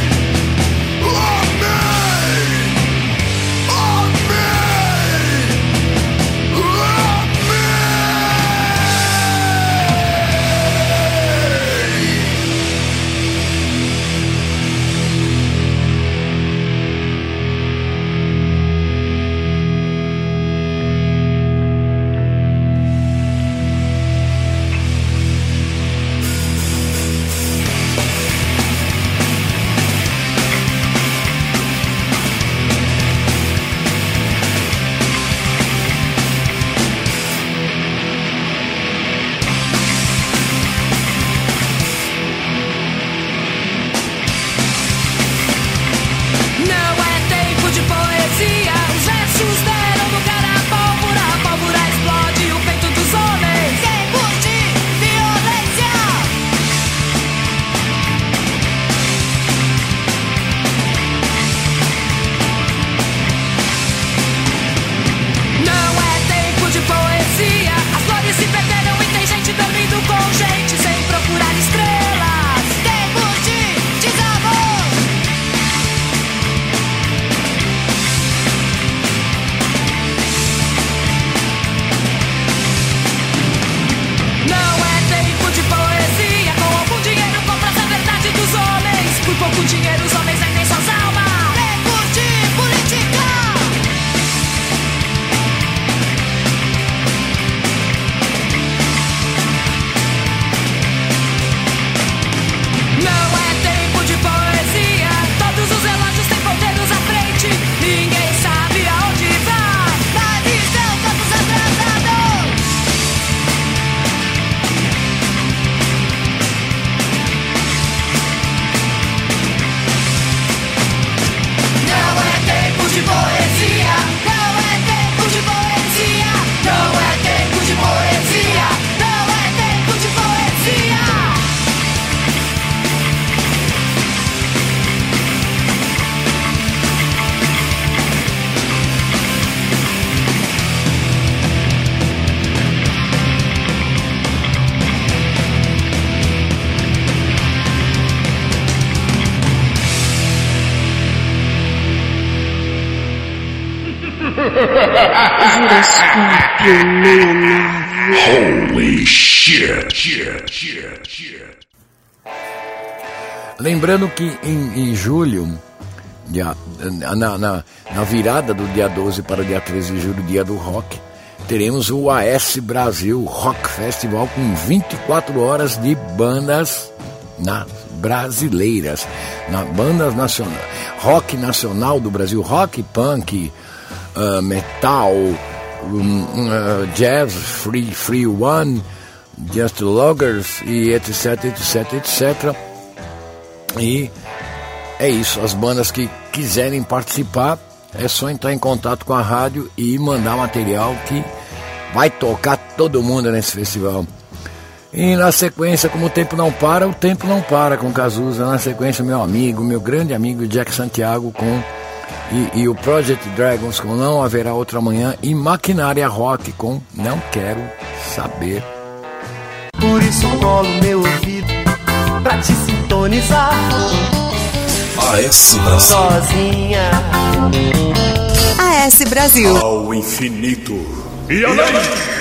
Lembrando que em, em julho, dia- na, na- na virada do dia 12 para o dia 13 de julho, dia do rock, teremos o AS Brasil Rock Festival com 24 horas de bandas na, brasileiras, na bandas nacionais, rock nacional do Brasil, rock, punk, ah, metal, um, ah, jazz, free, free one, just loggers e etc, etc, etc. E é isso, as bandas que quiserem participar, é só entrar em contato com a rádio e mandar material que vai tocar todo mundo nesse festival. E na sequência, como o tempo não para, o tempo não para com Cazuza. Na sequência, meu amigo, meu grande amigo Jack Santiago com e, e o Project Dragons com Não Haverá Outra Manhã e Maquinária Rock com Não Quero Saber. Por isso colo meu ouvido pra te sintonizar. AS Brasil. Sozinha. AS Brasil. Ao infinito E além.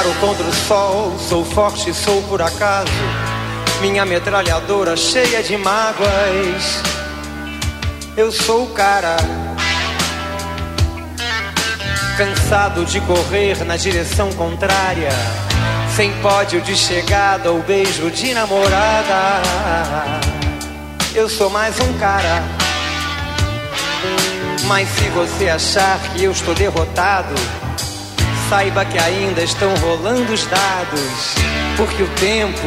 Disparo contra o sol, sou forte, sou por acaso. Minha metralhadora cheia de mágoas. Eu sou o cara. Cansado de correr na direção contrária. Sem pódio de chegada ou beijo de namorada. Eu sou mais um cara. Mas se você achar que eu estou derrotado, saiba que ainda estão rolando os dados. Porque o tempo,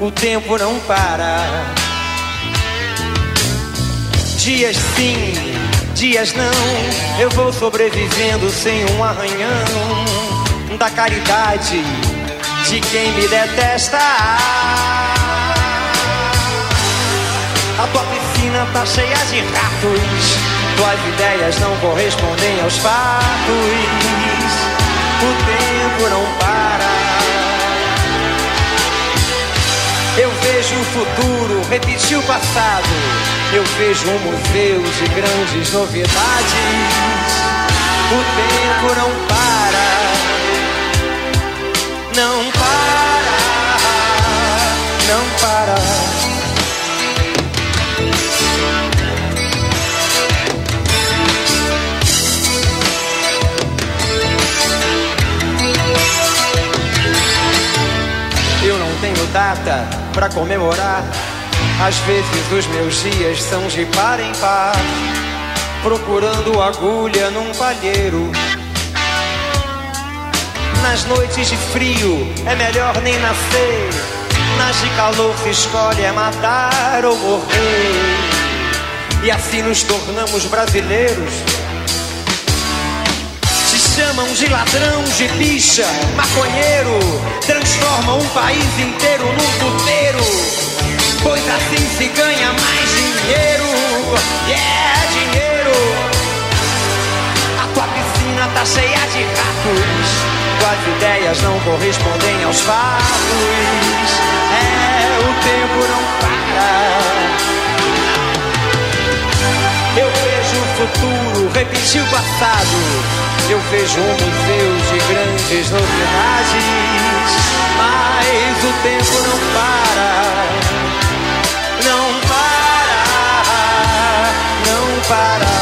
o tempo não para. Dias sim, dias não, eu vou sobrevivendo sem um arranhão da caridade de quem me detesta. A tua piscina tá cheia de ratos, tuas ideias não correspondem aos fatos. O tempo não para. Eu vejo o futuro repetir o passado. Eu vejo um museu de grandes novidades. O tempo não para. Não data pra comemorar. Às vezes os meus dias são de par em par, procurando agulha num palheiro. Nas noites de frio é melhor nem nascer. Nas de calor se escolhe é matar ou morrer. E assim nos tornamos brasileiros. Chamam de ladrão, de bicha, maconheiro. Transformam um país inteiro num puteiro. Pois assim se ganha mais dinheiro. Yeah, dinheiro. A tua piscina tá cheia de ratos. Tuas ideias não correspondem aos fatos. É, o tempo não para. Eu vejo o futuro repetir o passado. Eu vejo um museu de grandes novidades. Mas o tempo não para. Não para. Não para.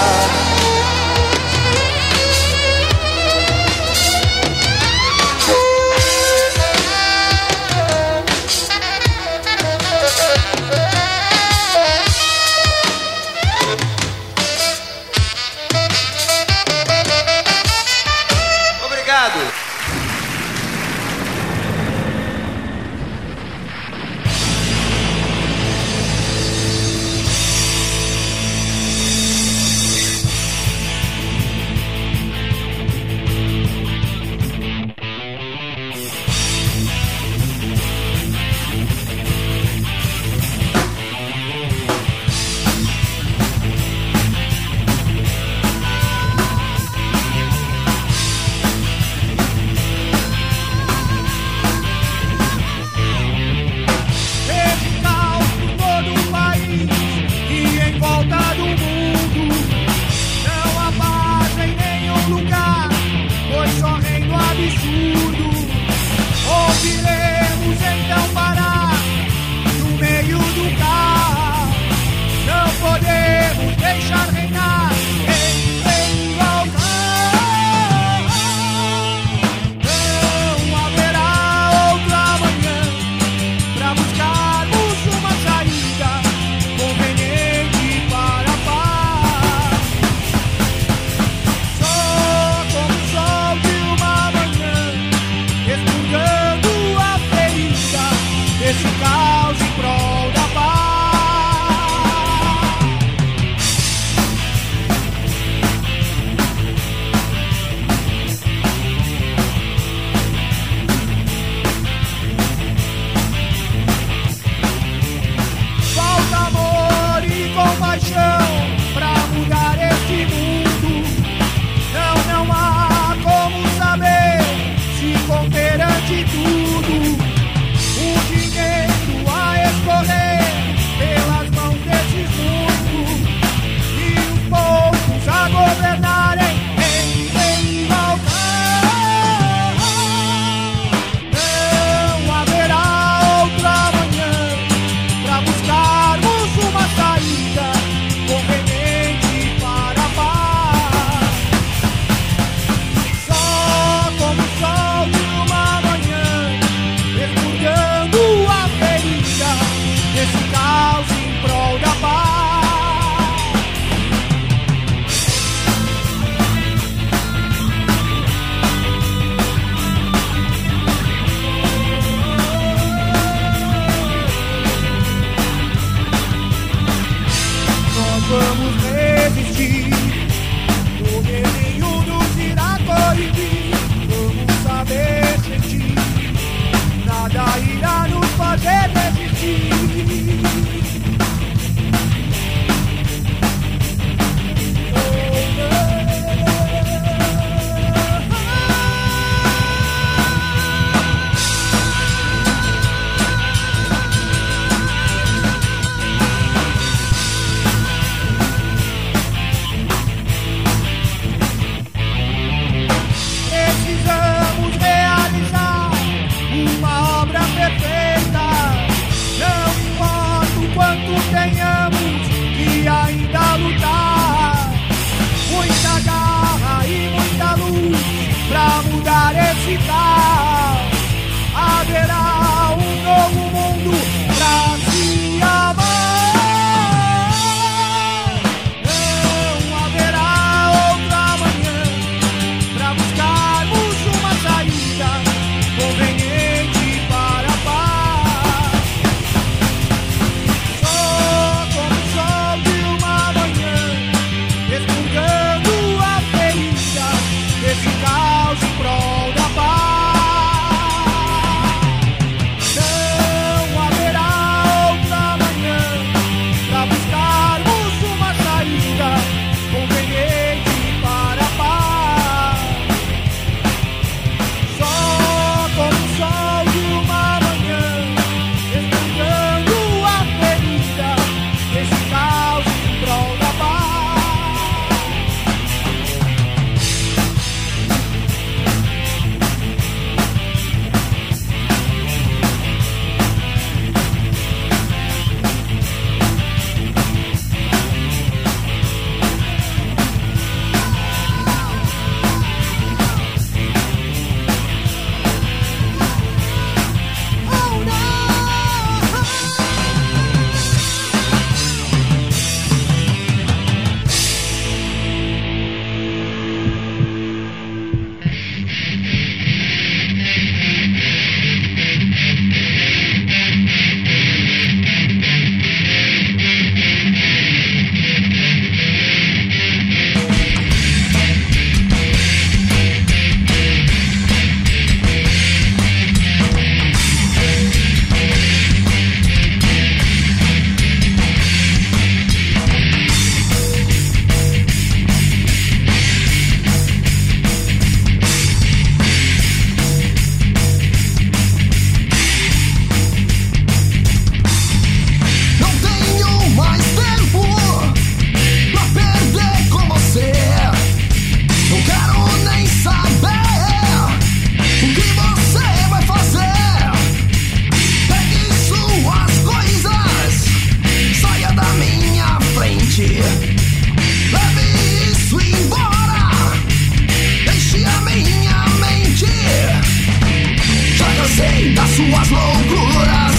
Suas loucuras,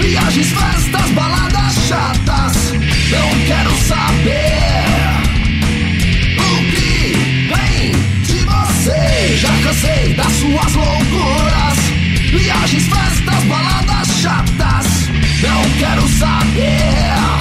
viagens, festas, baladas chatas. Não quero saber o que vem de você. Já cansei das suas loucuras, viagens, festas, baladas chatas. Não quero saber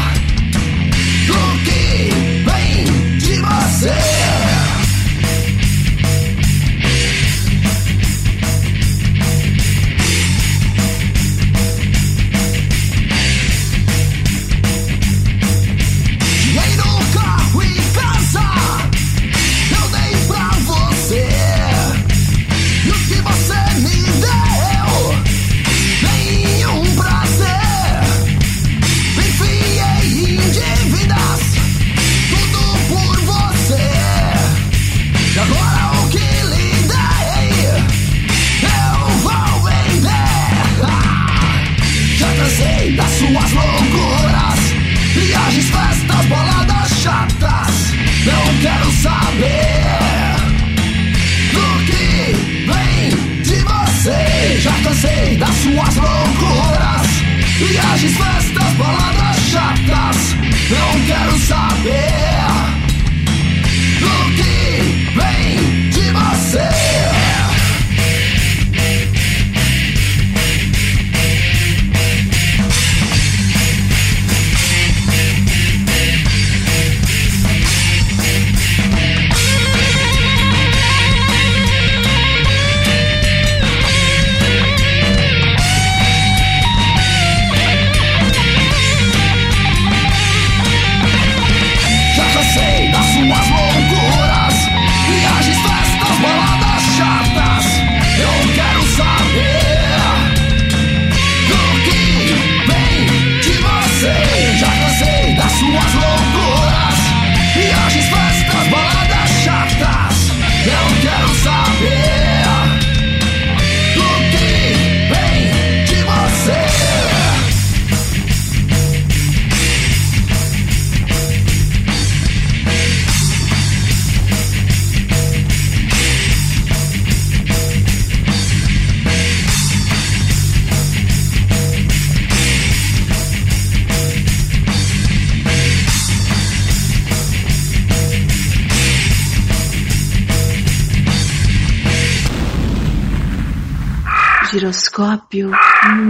Giroscópio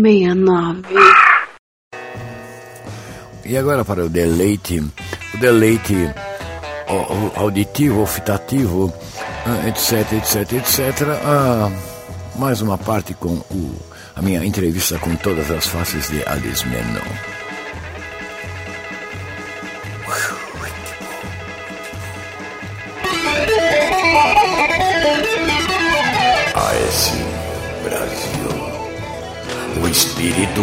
69. E agora para o deleite, o deleite au- au- auditivo, olfitativo, ah, etc, etc, etc. Ah, mais uma parte com o, a minha entrevista com todas as faces de Alice Menor. AS espírito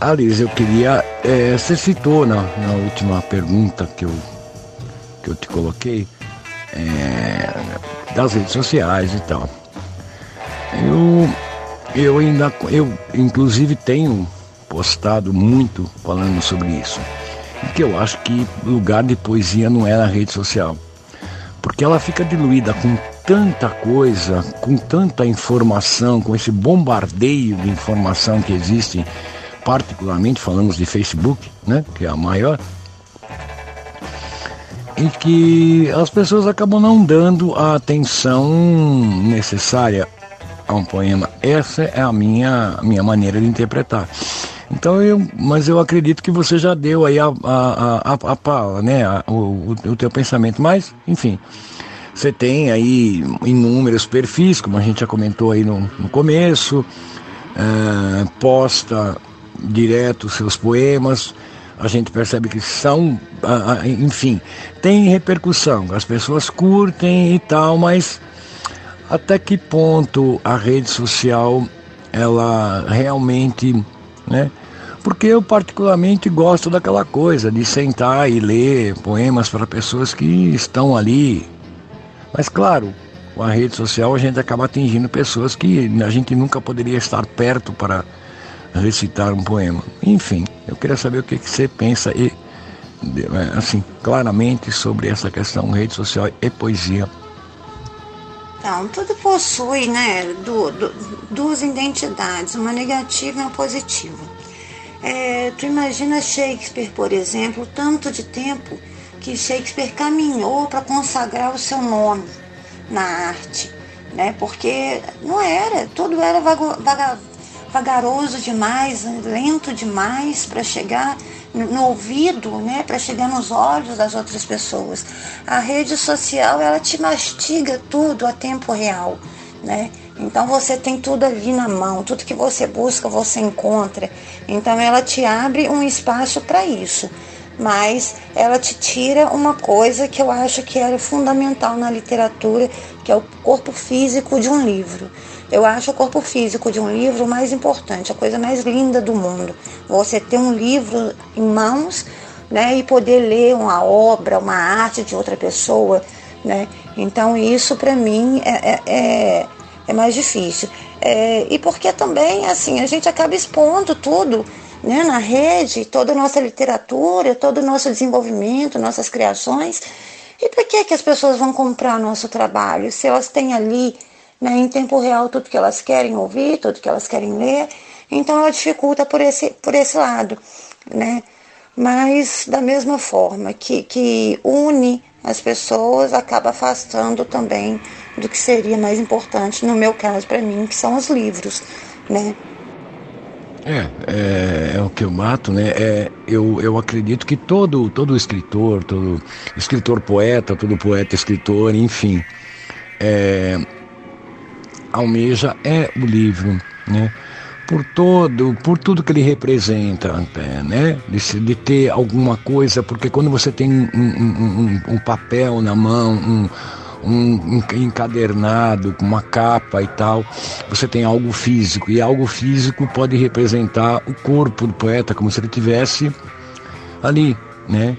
Alice, eu queria. eh, você citou na, na última pergunta que eu, que eu te coloquei, eh, das redes sociais e tal. Eu, eu ainda. Eu, inclusive, tenho postado muito falando sobre isso. Porque eu acho que lugar de poesia não é na rede social. Porque ela fica diluída com tanta coisa, com tanta informação, com esse bombardeio de informação que existe, particularmente falamos de Facebook, né, que é a maior, e que as pessoas acabam não dando a atenção necessária a um poema. Essa é a minha, a minha maneira de interpretar. Então eu, mas eu acredito que você já deu aí a, a, a, a, pala, né, a- o, o teu pensamento. Mas, enfim, você tem aí inúmeros perfis, como a gente já comentou aí no, no começo, eh, posta direto seus poemas, a gente percebe que são, ah, enfim, tem repercussão, as pessoas curtem e tal, mas até que ponto a rede social ela realmente, né? Porque eu particularmente gosto daquela coisa de sentar e ler poemas para pessoas que estão ali. Mas claro, com a rede social a gente acaba atingindo pessoas que a gente nunca poderia estar perto para recitar um poema. Enfim, eu queria saber o que, que você pensa e é, assim claramente sobre essa questão rede social e poesia. Então, tudo possui né, du, du, duas identidades, uma negativa e uma positiva. É, tu imagina Shakespeare, por exemplo, tanto de tempo que Shakespeare caminhou para consagrar o seu nome na arte, né? Porque não era, tudo era vaga, vagaroso demais, lento demais para chegar no ouvido, né, para chegar nos olhos das outras pessoas. A rede social ela te mastiga tudo a tempo real, né? Então você tem tudo ali na mão, tudo que você busca você encontra. Então ela te abre um espaço para isso, mas ela te tira uma coisa que eu acho que era fundamental na literatura, que é o corpo físico de um livro. Eu acho o corpo físico de um livro mais importante, a coisa mais linda do mundo. Você ter um livro em mãos, né, e poder ler uma obra, uma arte de outra pessoa, né? Então isso para mim é, é, é, é, mais difícil. É, e porque também assim a gente acaba expondo tudo, né, na rede, toda a nossa literatura, todo o nosso desenvolvimento, nossas criações. E para que que as pessoas vão comprar nosso trabalho se elas têm ali né, em tempo real tudo que elas querem ouvir, tudo que elas querem ler. Então ela dificulta por esse, por esse lado. Né? Mas da mesma forma que, que une as pessoas, acaba afastando também do que seria mais importante, no meu caso, para mim, que são os livros. Né? É, é, é, o que eu mato, né? É, eu, eu acredito que todo, todo escritor, todo escritor poeta, todo poeta escritor, enfim, é, almeja é o livro, né? Por todo, por tudo que ele representa, até, né? De, de ter alguma coisa, porque quando você tem um, um, um, um papel na mão, um, um, encadernado, com uma capa e tal, você tem algo físico. E algo físico pode representar o corpo do poeta, como se ele tivesse ali, né?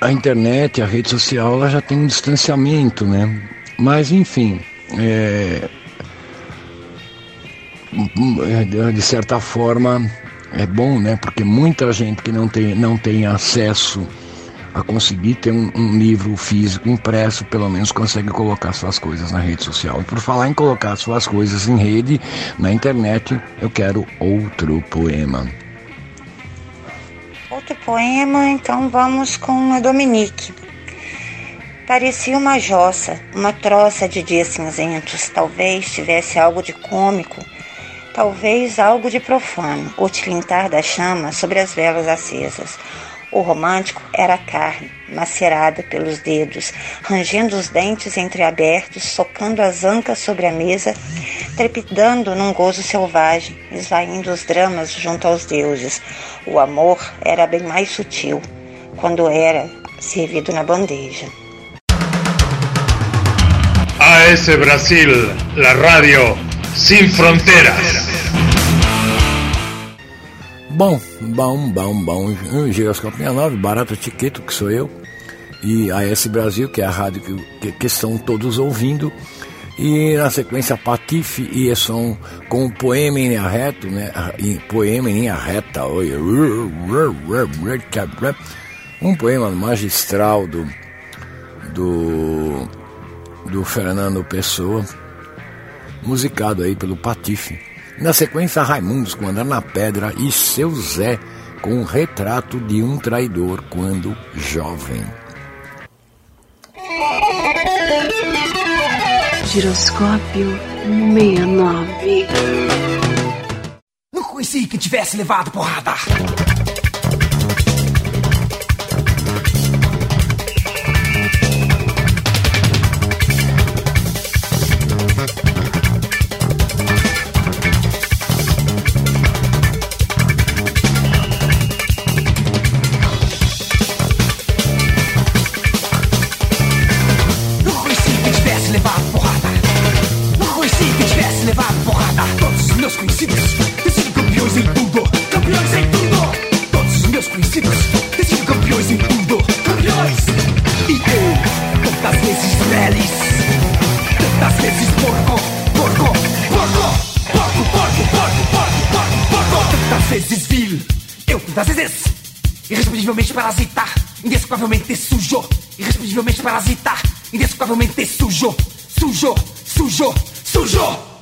A internet, a rede social, ela já tem um distanciamento, né? Mas enfim, é, de certa forma é bom, né? Porque muita gente que não tem, não tem acesso a conseguir ter um, um, livro físico impresso, pelo menos consegue colocar suas coisas na rede social. E por falar em colocar suas coisas em rede, na internet, eu quero outro poema. Outro poema, então vamos com a Dominique. Parecia uma jossa, uma troça de dias cinzentos. Talvez tivesse algo de cômico, talvez algo de profano, o tilintar da chama sobre as velas acesas. O romântico era a carne, macerada pelos dedos, rangendo os dentes entreabertos, socando as ancas sobre a mesa, trepidando num gozo selvagem, esvaindo os dramas junto aos deuses. O amor era bem mais sutil, quando era servido na bandeja. AS Brasil, la radio sin fronteras. Bom, bom, bom, bom. Giroscópio 69, Barata Tiqueto, que sou eu, e AS Brasil, que é a rádio que, que, que estão todos ouvindo. E na sequência, Patife e Esson com o poema em arreto, né? Poema em arreta, um poema magistral do, do do Fernando Pessoa, musicado aí pelo Patife. Na sequência, Raimundos com Andar na Pedra e Seu Zé com o retrato de um traidor quando jovem. Giroscópio 69 Não conheci que tivesse levado porrada. das vezes. Irresponsivelmente parasita, indescovavelmente sujo, irresponsivelmente parasita, indesculpavelmente sujo, sujo, sujo, sujo.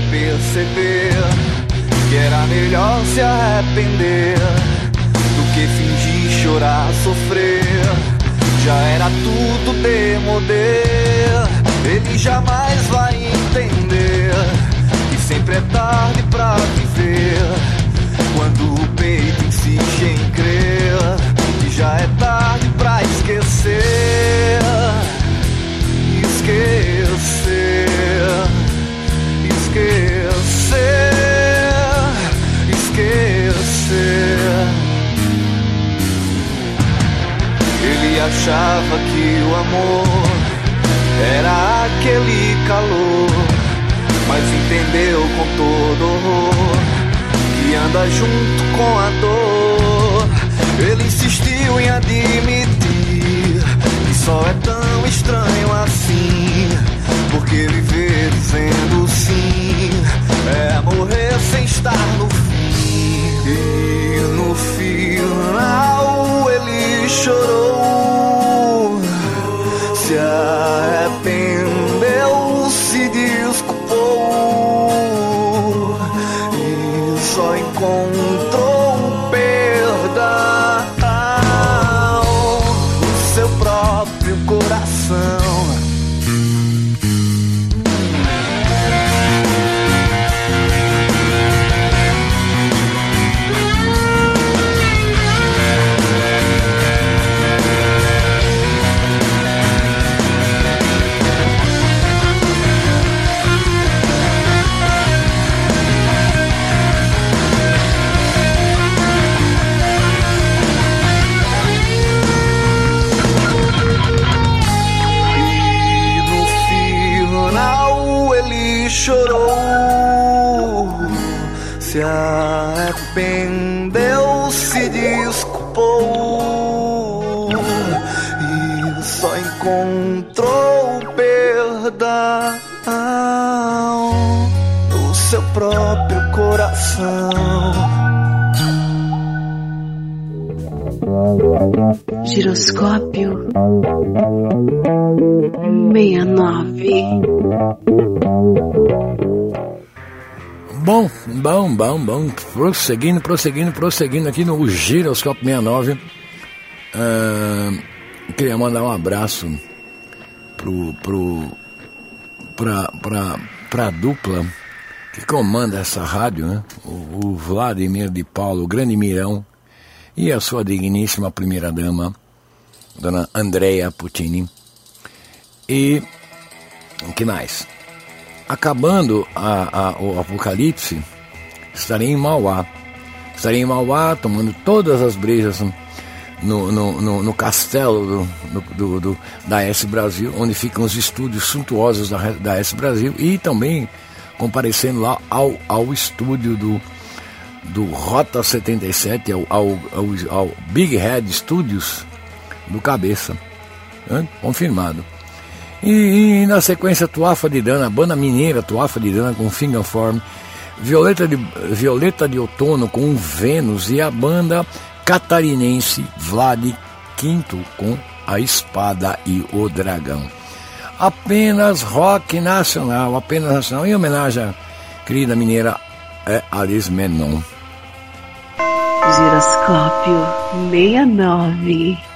perceber que era melhor se arrepender do que fingir chorar, sofrer. Já era tudo demoder. Ele jamais vai entender que sempre é tarde pra viver. Quando o peito insiste em crer que já é tarde pra esquecer. Esquecer. Achava que o amor era aquele calor, mas entendeu com todo horror que anda junto com a dor. Ele insistiu em admitir que só é tão estranho assim, porque viver dizendo sim é morrer sem estar no fim. E no final ele chorou, se arrependeu, Bom, bom, bom. Prosseguindo, prosseguindo, prosseguindo aqui no Giroscópio 69. Ah, queria mandar um abraço pro, pro, pra, pra, pra dupla que comanda essa rádio, né? O, o Vladimir de Paulo, o grande Mirão, e a sua digníssima primeira-dama, dona Andrea Puccini. E o que mais? Acabando a, a- o apocalipse, estarei em Mauá. Estarei em Mauá tomando todas as brejas no, no, no, no castelo do, do, do- da S Brasil, onde ficam os estúdios suntuosos da, da S Brasil, e também comparecendo lá ao, ao estúdio do, do Rota 77, ao, ao, ao, ao Big Head Studios do Cabeça. Confirmado. E, e na sequência, Tuafa de Dana, a banda mineira Tuafa de Dana com Fingerform, Violeta de, Violeta de Outono com Vênus e a banda catarinense Vlad Quinto com A Espada e o Dragão. Apenas rock nacional, apenas nacional, em homenagem à querida mineira é Alice Menon. Giroscópio 69.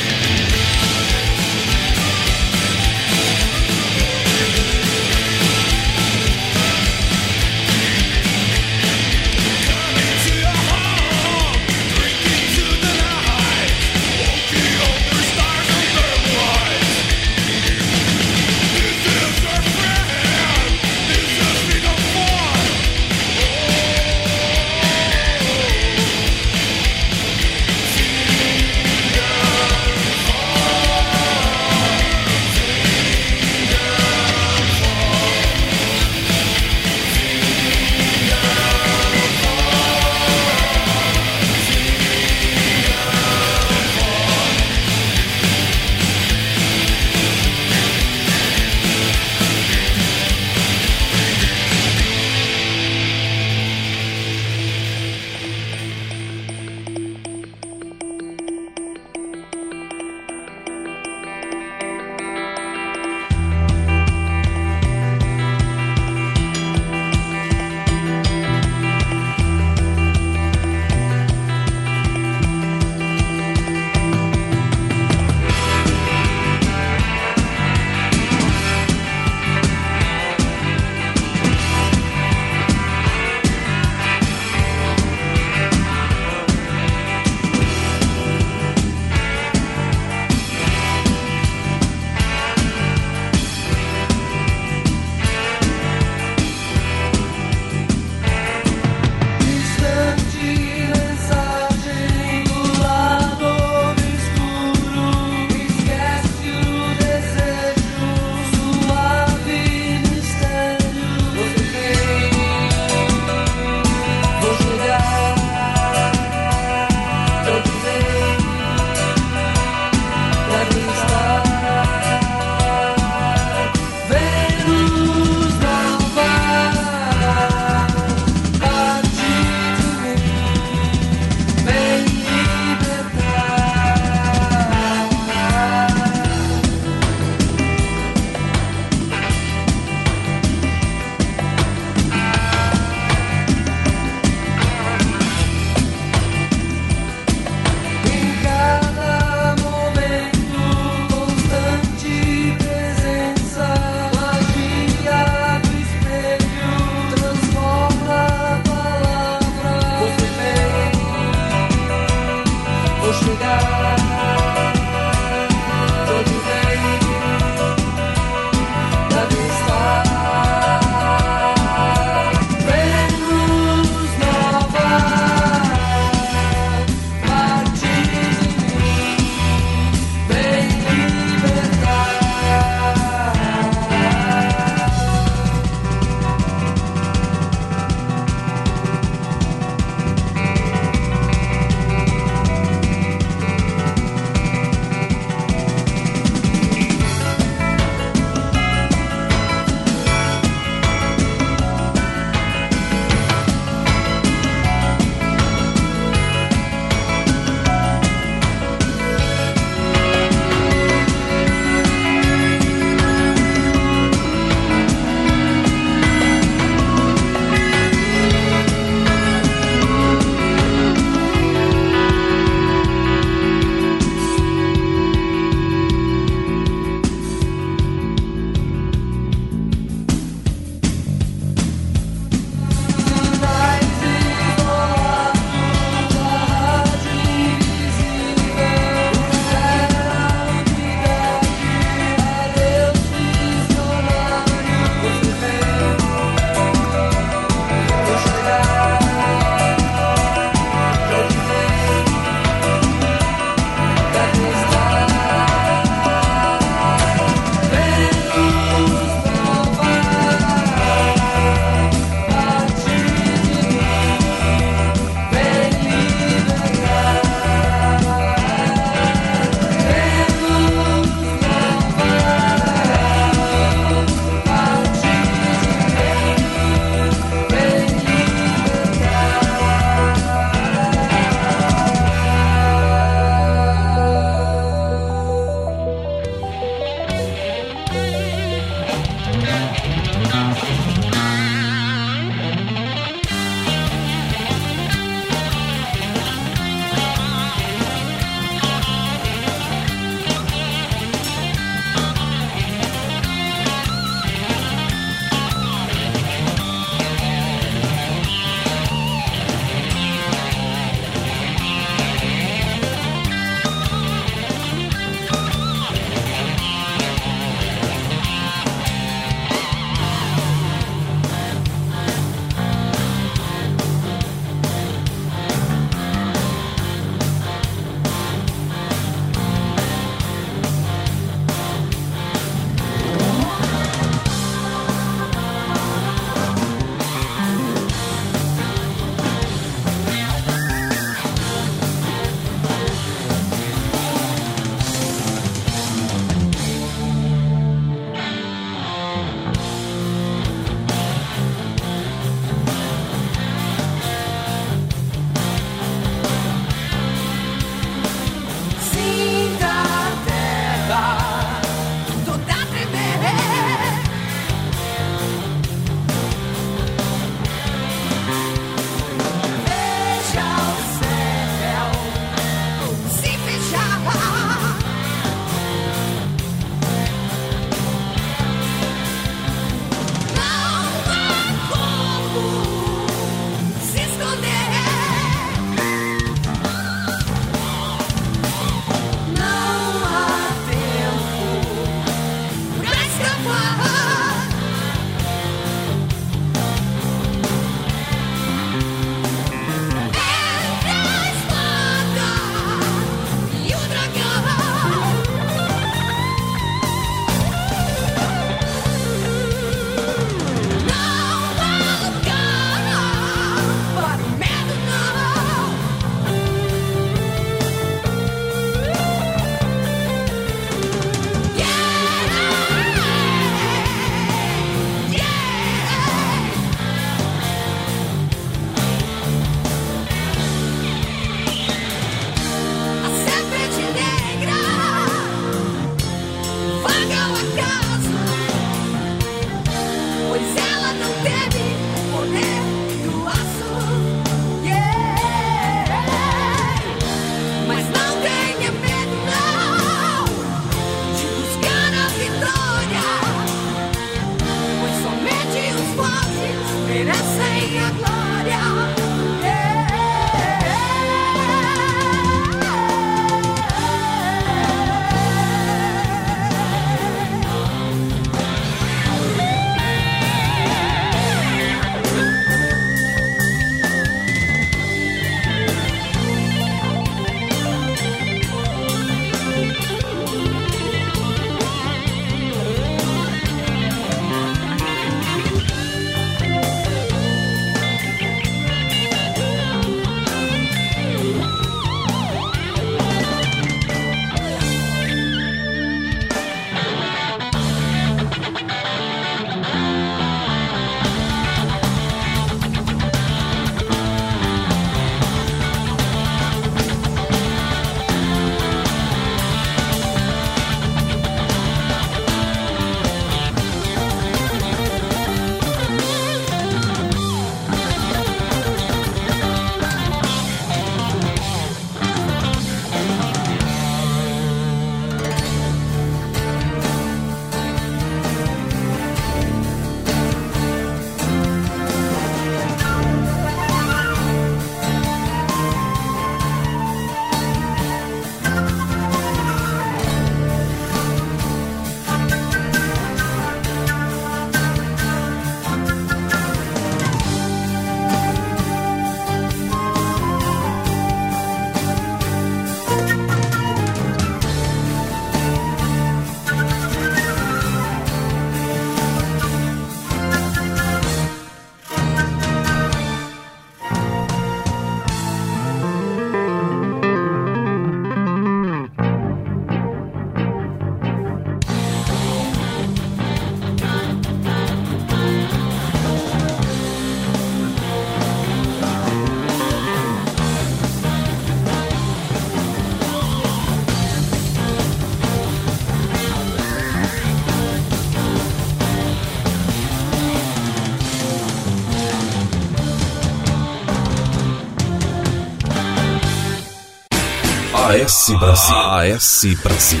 AS Brasil. AS Brasil.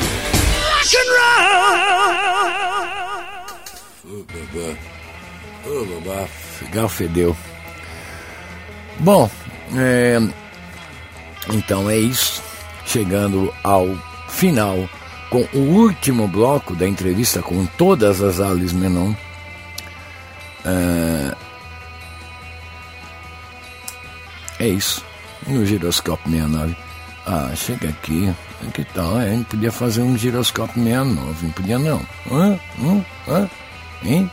Ô, babá. Ô, babá. Figal fedeu. Bom, é, então é isso. Chegando ao final com o último bloco da entrevista com todas as Alice Menon. É, é isso. No giroscópio 69. Ah, chega aqui. Que tal? Gente podia fazer um giroscópio 69. Não podia não. Hã? Hã? Hã? Hein?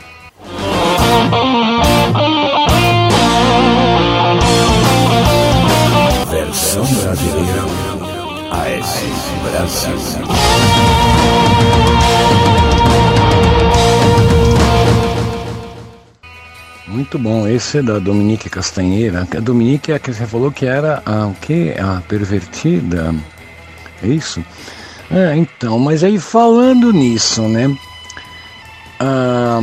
Versão brasileira. AS Brasil. Muito bom, esse é da Dominique Castanheira. A Dominique é a que você falou que era a o quê? A pervertida. É isso? É, então, mas aí falando nisso, né? A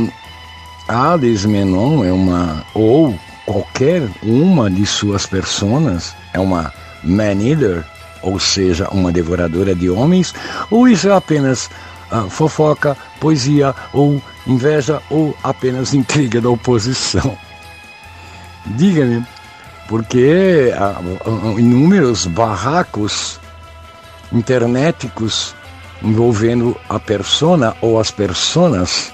Alice Menon é uma, ou qualquer uma de suas personas, é uma man-eater, ou seja, uma devoradora de homens, ou isso é apenas ah, fofoca, poesia, ou inveja, ou apenas intriga da oposição? Diga-me, porque há, há inúmeros barracos internéticos envolvendo a persona ou as personas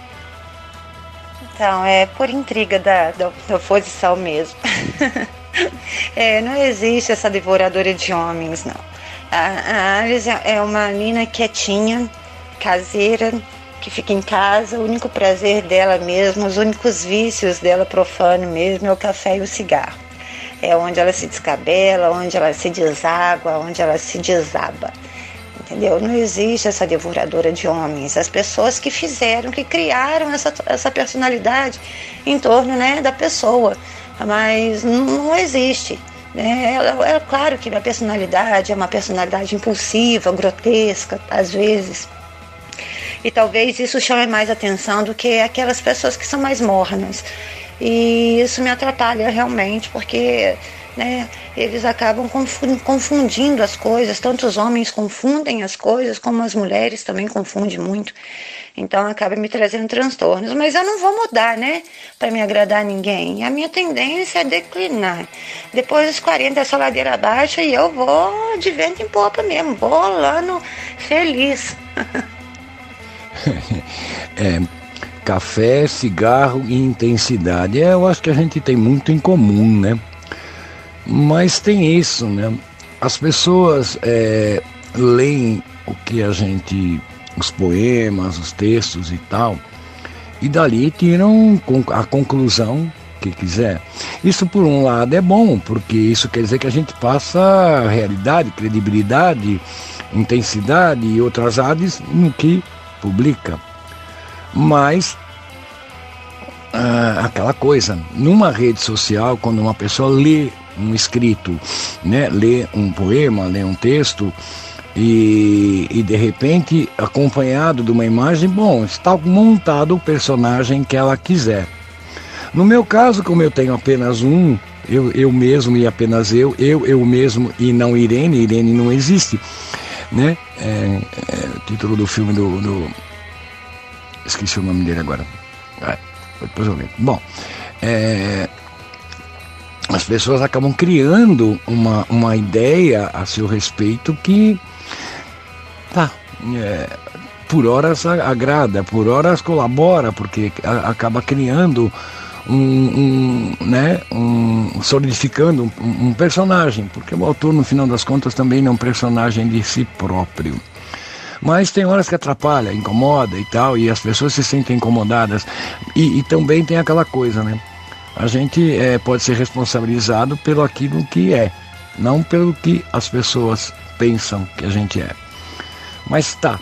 Então, é por intriga da, da, da oposição mesmo. É, não existe essa devoradora de homens, não. A, a Alice é uma menina quietinha, caseira, que fica em casa. O único prazer dela mesmo, os únicos vícios dela profano mesmo é o café e o cigarro. É onde ela se descabela, onde ela se deságua, onde ela se desaba. Entendeu? Não existe essa devoradora de homens. As pessoas que fizeram, que criaram essa, essa personalidade em torno né, da pessoa. Mas não, existe. Né? É, é claro que a personalidade é uma personalidade impulsiva, grotesca, às vezes. E talvez isso chame mais atenção do que aquelas pessoas que são mais mornas. E isso me atrapalha realmente, porque né, eles acabam confu- confundindo as coisas. Tanto os homens confundem as coisas, como as mulheres também confundem muito. Então acaba me trazendo transtornos. Mas eu não vou mudar, né? Para me agradar ninguém. A minha tendência é declinar. Depois dos 40 é só ladeira abaixo e eu vou de vento em popa mesmo. Vou feliz. é, café, cigarro e intensidade. É, eu acho que a gente tem muito em comum, né? Mas tem isso, né? As pessoas é, leem o que a gente, os poemas, os textos e tal, e dali tiram a conclusão que quiser. Isso por um lado é bom, porque isso quer dizer que a gente passa realidade, credibilidade, intensidade e outras áreas no que publica. Mas ah, aquela coisa, numa rede social, quando uma pessoa lê um escrito, né, lê um poema, lê um texto e, e de repente acompanhado de uma imagem, bom, está montado o personagem que ela quiser. No meu caso, como eu tenho apenas um, eu, eu mesmo e apenas eu, eu, eu mesmo e não Irene, Irene não existe, né? É, é título do filme do, do- Esqueci o nome dele agora. Ah, depois eu lembro. Bom, é, as pessoas acabam criando uma, uma ideia a seu respeito que tá, é, por horas agrada, por horas colabora, porque acaba criando um, um, né, um solidificando um, um personagem, porque o autor no final das contas também é um personagem de si próprio. Mas tem horas que atrapalha, incomoda e tal, e as pessoas se sentem incomodadas. E, e também tem aquela coisa, né? A gente é, pode ser responsabilizado pelo aquilo que é, não pelo que as pessoas pensam que a gente é. Mas tá,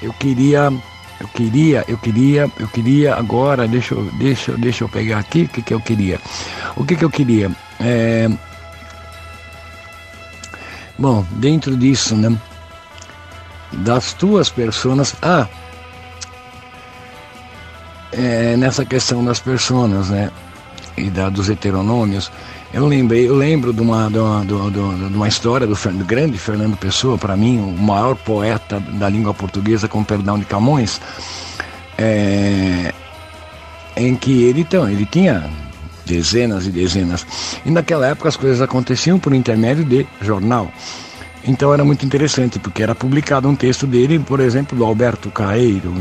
eu queria, eu queria, eu queria, eu queria agora, deixa eu, deixa, deixa eu pegar aqui o que, que eu queria. O que, que eu queria? É, bom, dentro disso, né? Das tuas personas. Ah! É, nessa questão das personas, né? E da, dos heteronômios, Eu lembrei, eu lembro de uma, de uma, de uma, de uma- história do, do grande Fernando Pessoa, para mim, o maior poeta da língua portuguesa, com perdão de Camões, é, em que ele, então, ele tinha dezenas e dezenas. E naquela época as coisas aconteciam por intermédio de jornal. Então era muito interessante, porque era publicado um texto dele, por exemplo, do Alberto Caeiro,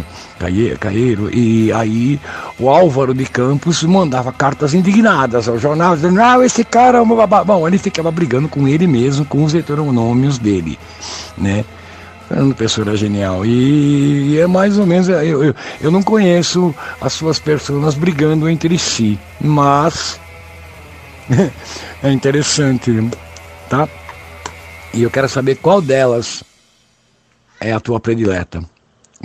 Caeiro, e aí o Álvaro de Campos mandava cartas indignadas ao jornal, dizendo, não, esse cara é uma babá. Bom, ele ficava brigando com ele mesmo, com os heteronômios dele, né? Fernando Pessoa era genial. E, e é mais ou menos. Eu, eu, eu não conheço as suas pessoas brigando entre si, mas é interessante, tá? E eu quero saber qual delas é a tua predileta,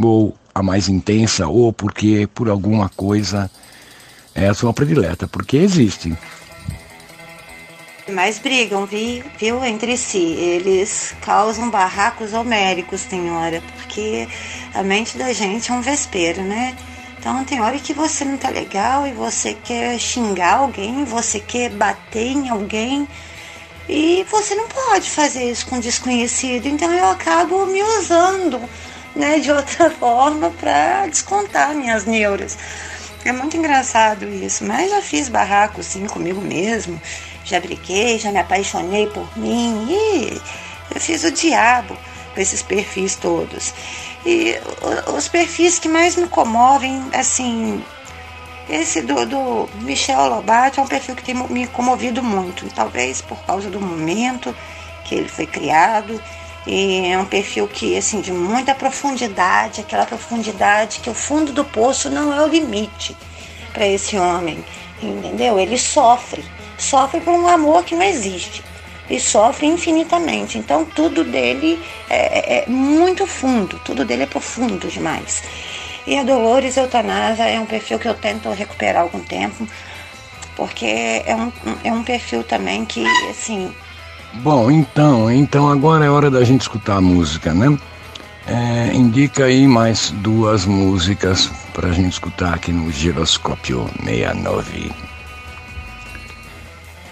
ou a mais intensa, ou porque por alguma coisa é a sua predileta, porque existe. Mas brigam, vi- viu, entre si. Eles causam barracos homéricos, tem hora, porque a mente da gente é um vespeiro, né? Então tem hora que você não tá legal e você quer xingar alguém, você quer bater em alguém e você não pode fazer isso com desconhecido. Então eu acabo me usando, né, de outra forma para descontar minhas neuras. É muito engraçado isso, mas já fiz barraco sim comigo mesmo. Já briguei, já me apaixonei por mim e eu fiz o diabo com esses perfis todos. E os perfis que mais me comovem, assim, esse do, do Michel Lobato é um perfil que tem me comovido muito, talvez por causa do momento que ele foi criado. E é um perfil que, assim, de muita profundidade, aquela profundidade que o fundo do poço não é o limite para esse homem, entendeu? Ele sofre, sofre por um amor que não existe e sofre infinitamente. Então tudo dele é, é muito fundo, tudo dele é profundo demais. E a Dolores Eutanasa é um perfil que eu tento recuperar algum tempo, porque é um, é um perfil também que, assim, Bom, então, então agora é hora da gente escutar a música, né? É, indica aí mais duas músicas pra gente escutar aqui no Giroscópio 69.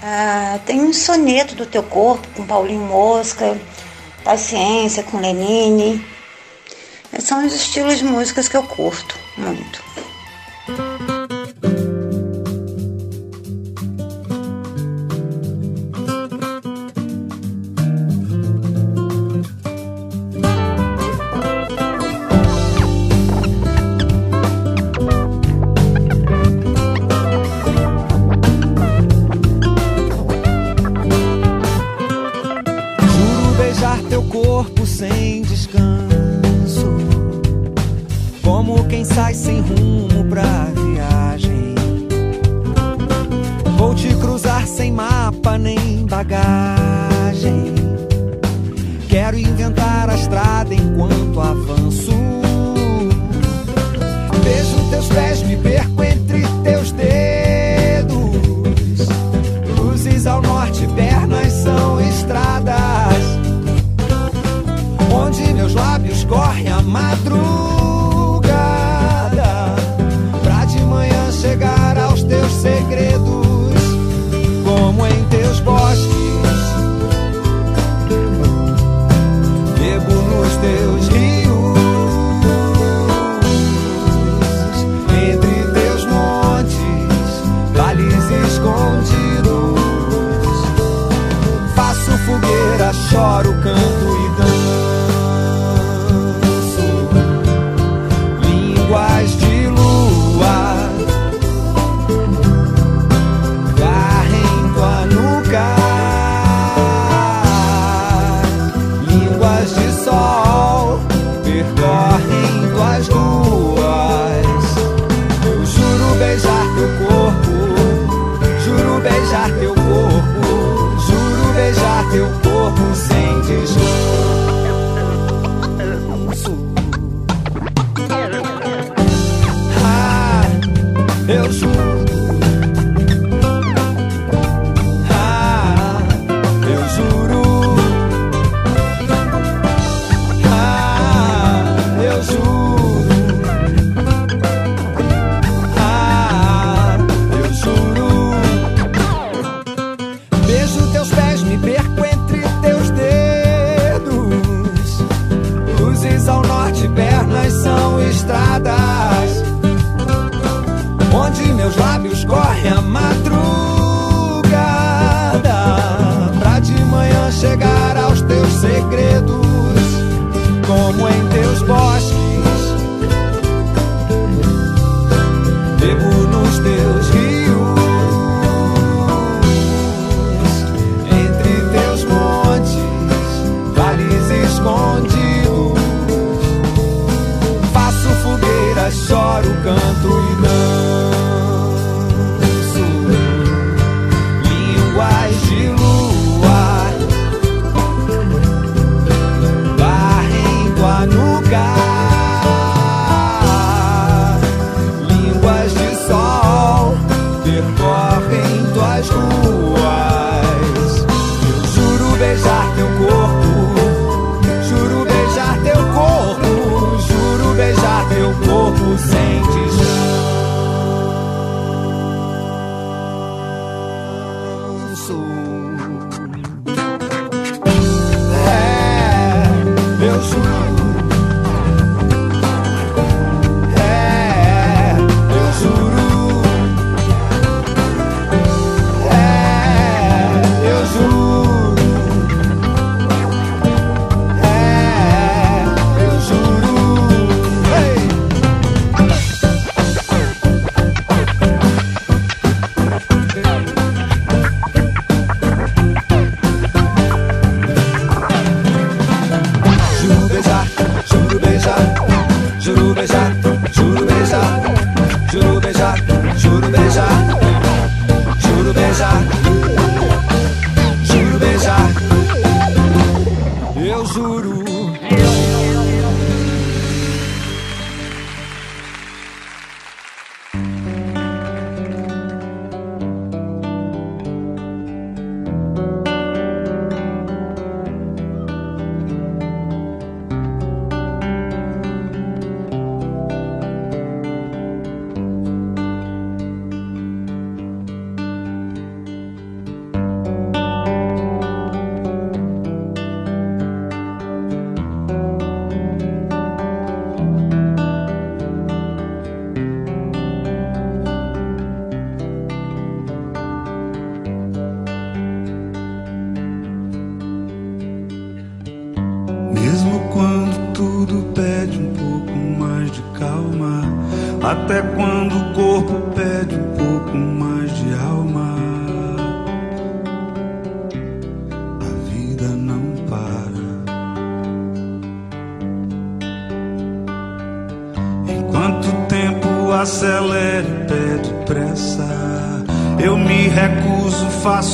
Ah, tem um soneto do teu corpo com Paulinho Mosca, Paciência com Lenine. São os estilos de músicas que eu curto muito.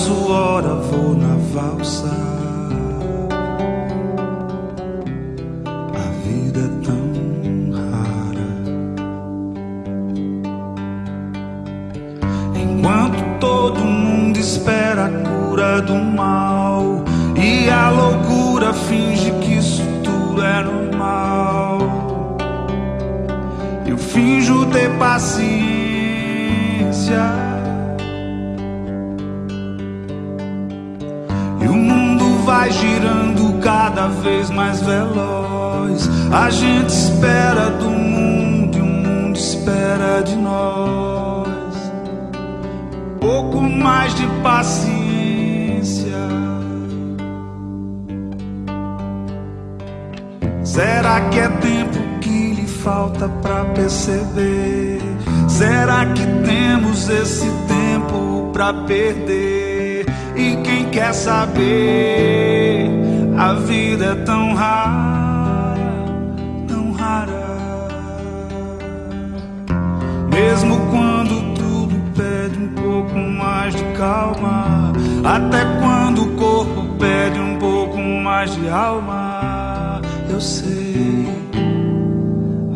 Faço hora, vou na valsa. A vida é tão rara. Enquanto todo mundo espera a cura do mal e a loucura finge que isso tudo é normal. Eu finjo ter paciência. Vai girando cada vez mais veloz. A gente espera do mundo e o mundo espera de nós. Pouco mais de paciência. Será que é tempo que lhe falta pra perceber? Será que temos esse tempo pra perder? Quer saber? A vida é tão rara, tão rara. Mesmo quando tudo pede um pouco mais de calma, até quando o corpo pede um pouco mais de alma, eu sei,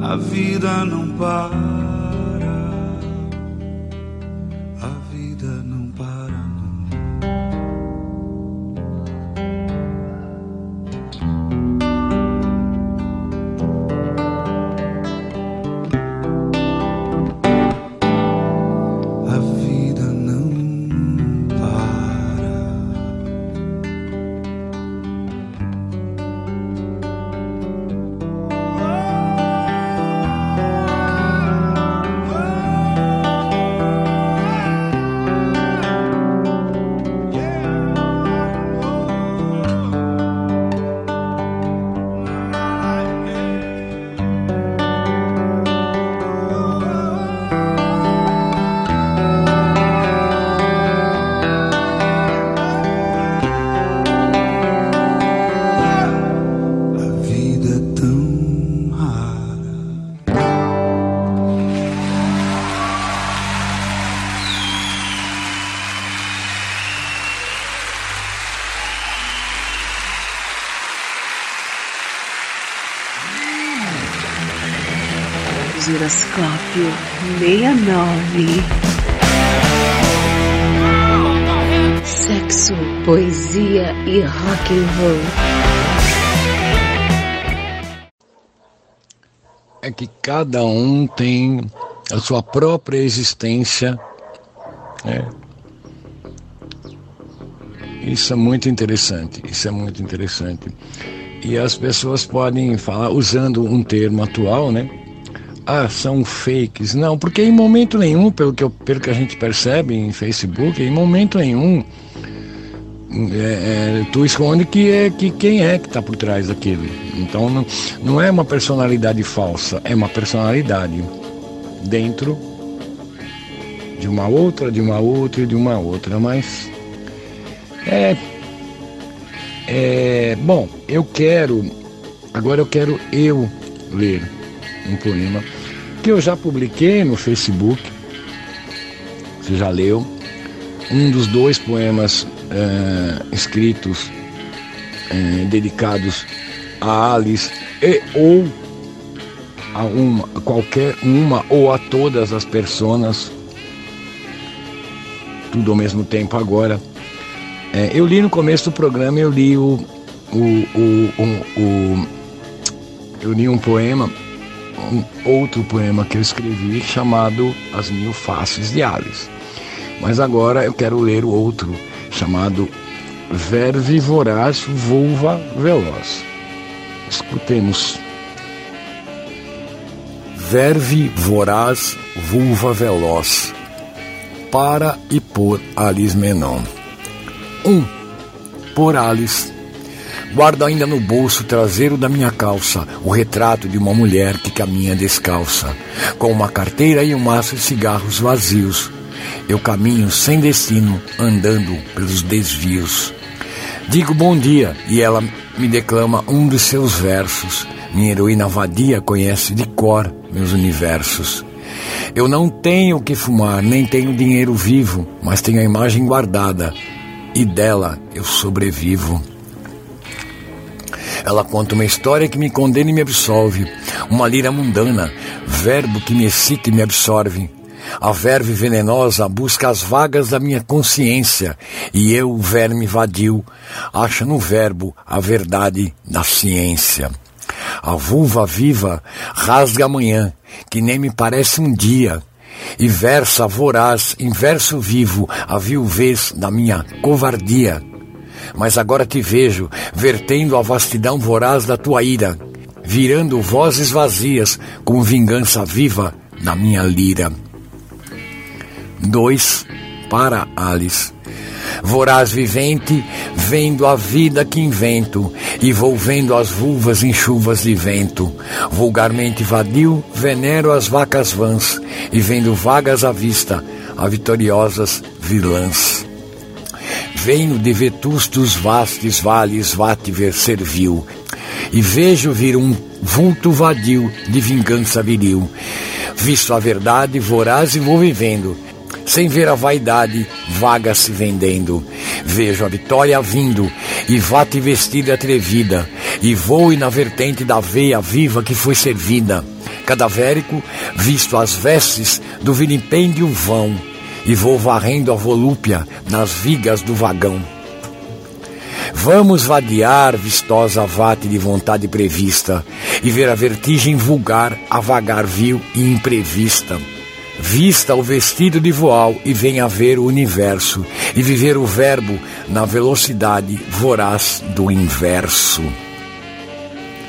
a vida não para. Giroscópio 69. Sexo, poesia e rock and roll. é que cada um tem a sua própria existência. né? Isso é muito interessante, isso é muito interessante. E as pessoas podem falar, usando um termo atual, né? Ah, são fakes. Não, porque em momento nenhum, pelo que, eu- pelo que a gente percebe em Facebook, em momento nenhum é, é, tu esconde que é que quem é que está por trás daquilo. Então não, não é uma personalidade falsa, é uma personalidade dentro de uma outra, de uma outra e de uma outra. Mas é, é bom. Eu quero agora eu quero eu ler um poema que eu já publiquei no Facebook. Você já leu? um dos dois poemas eh, escritos eh, dedicados a Alice e ou a uma qualquer uma ou a todas as personas tudo ao mesmo tempo agora Eh, eu li no começo do programa eu li o, o, o, o eu li um poema um outro poema que eu escrevi chamado As Mil Faces de Alice mas agora eu quero ler o outro, chamado Verve Voraz Vulva Veloz. Escutemos. Verve Voraz Vulva Veloz. Para e por Alice Menon. 1. Um, por Alice. Guardo ainda no bolso traseiro da minha calça o retrato de uma mulher que caminha descalça, com uma carteira e um maço de cigarros vazios. Eu caminho sem destino, andando pelos desvios. Digo bom dia e ela me declama um dos seus versos. Minha heroína vadia conhece de cor meus universos. Eu não tenho o que fumar, nem tenho dinheiro vivo, mas tenho a imagem guardada e dela eu sobrevivo. Ela conta uma história que me condena e me absolve, uma lira mundana, verbo que me excita e me absorve. A verve venenosa busca as vagas da minha consciência, e eu, verme vadio, acho no verbo a verdade da ciência. A vulva viva rasga amanhã, que nem me parece um dia, e versa voraz em verso vivo a viuvez da minha covardia. Mas agora te vejo, vertendo a vastidão voraz da tua ira, virando vozes vazias com vingança viva na minha lira. 2. Para Alice. Voraz vivente, vendo a vida que invento, e vou vendo as vulvas em chuvas de vento. Vulgarmente vadio, venero as vacas vãs, e vendo vagas à vista, a vitoriosas vilãs. Venho de vetustos vastes vales vativer servil, e vejo vir um vulto vadio de vingança viril. Visto a verdade, voraz e vou vivendo, sem ver a vaidade vaga se vendendo. Vejo a vitória vindo, e vate vestida atrevida, e voe na vertente da veia viva que foi servida. Cadavérico, visto as vestes do vilipêndio vão, e vou varrendo a volúpia nas vigas do vagão. Vamos vadear, vistosa vate de vontade prevista, e ver a vertigem vulgar a vagar vil e imprevista. Vista o vestido de voal e venha ver o universo, e viver o verbo na velocidade voraz do inverso.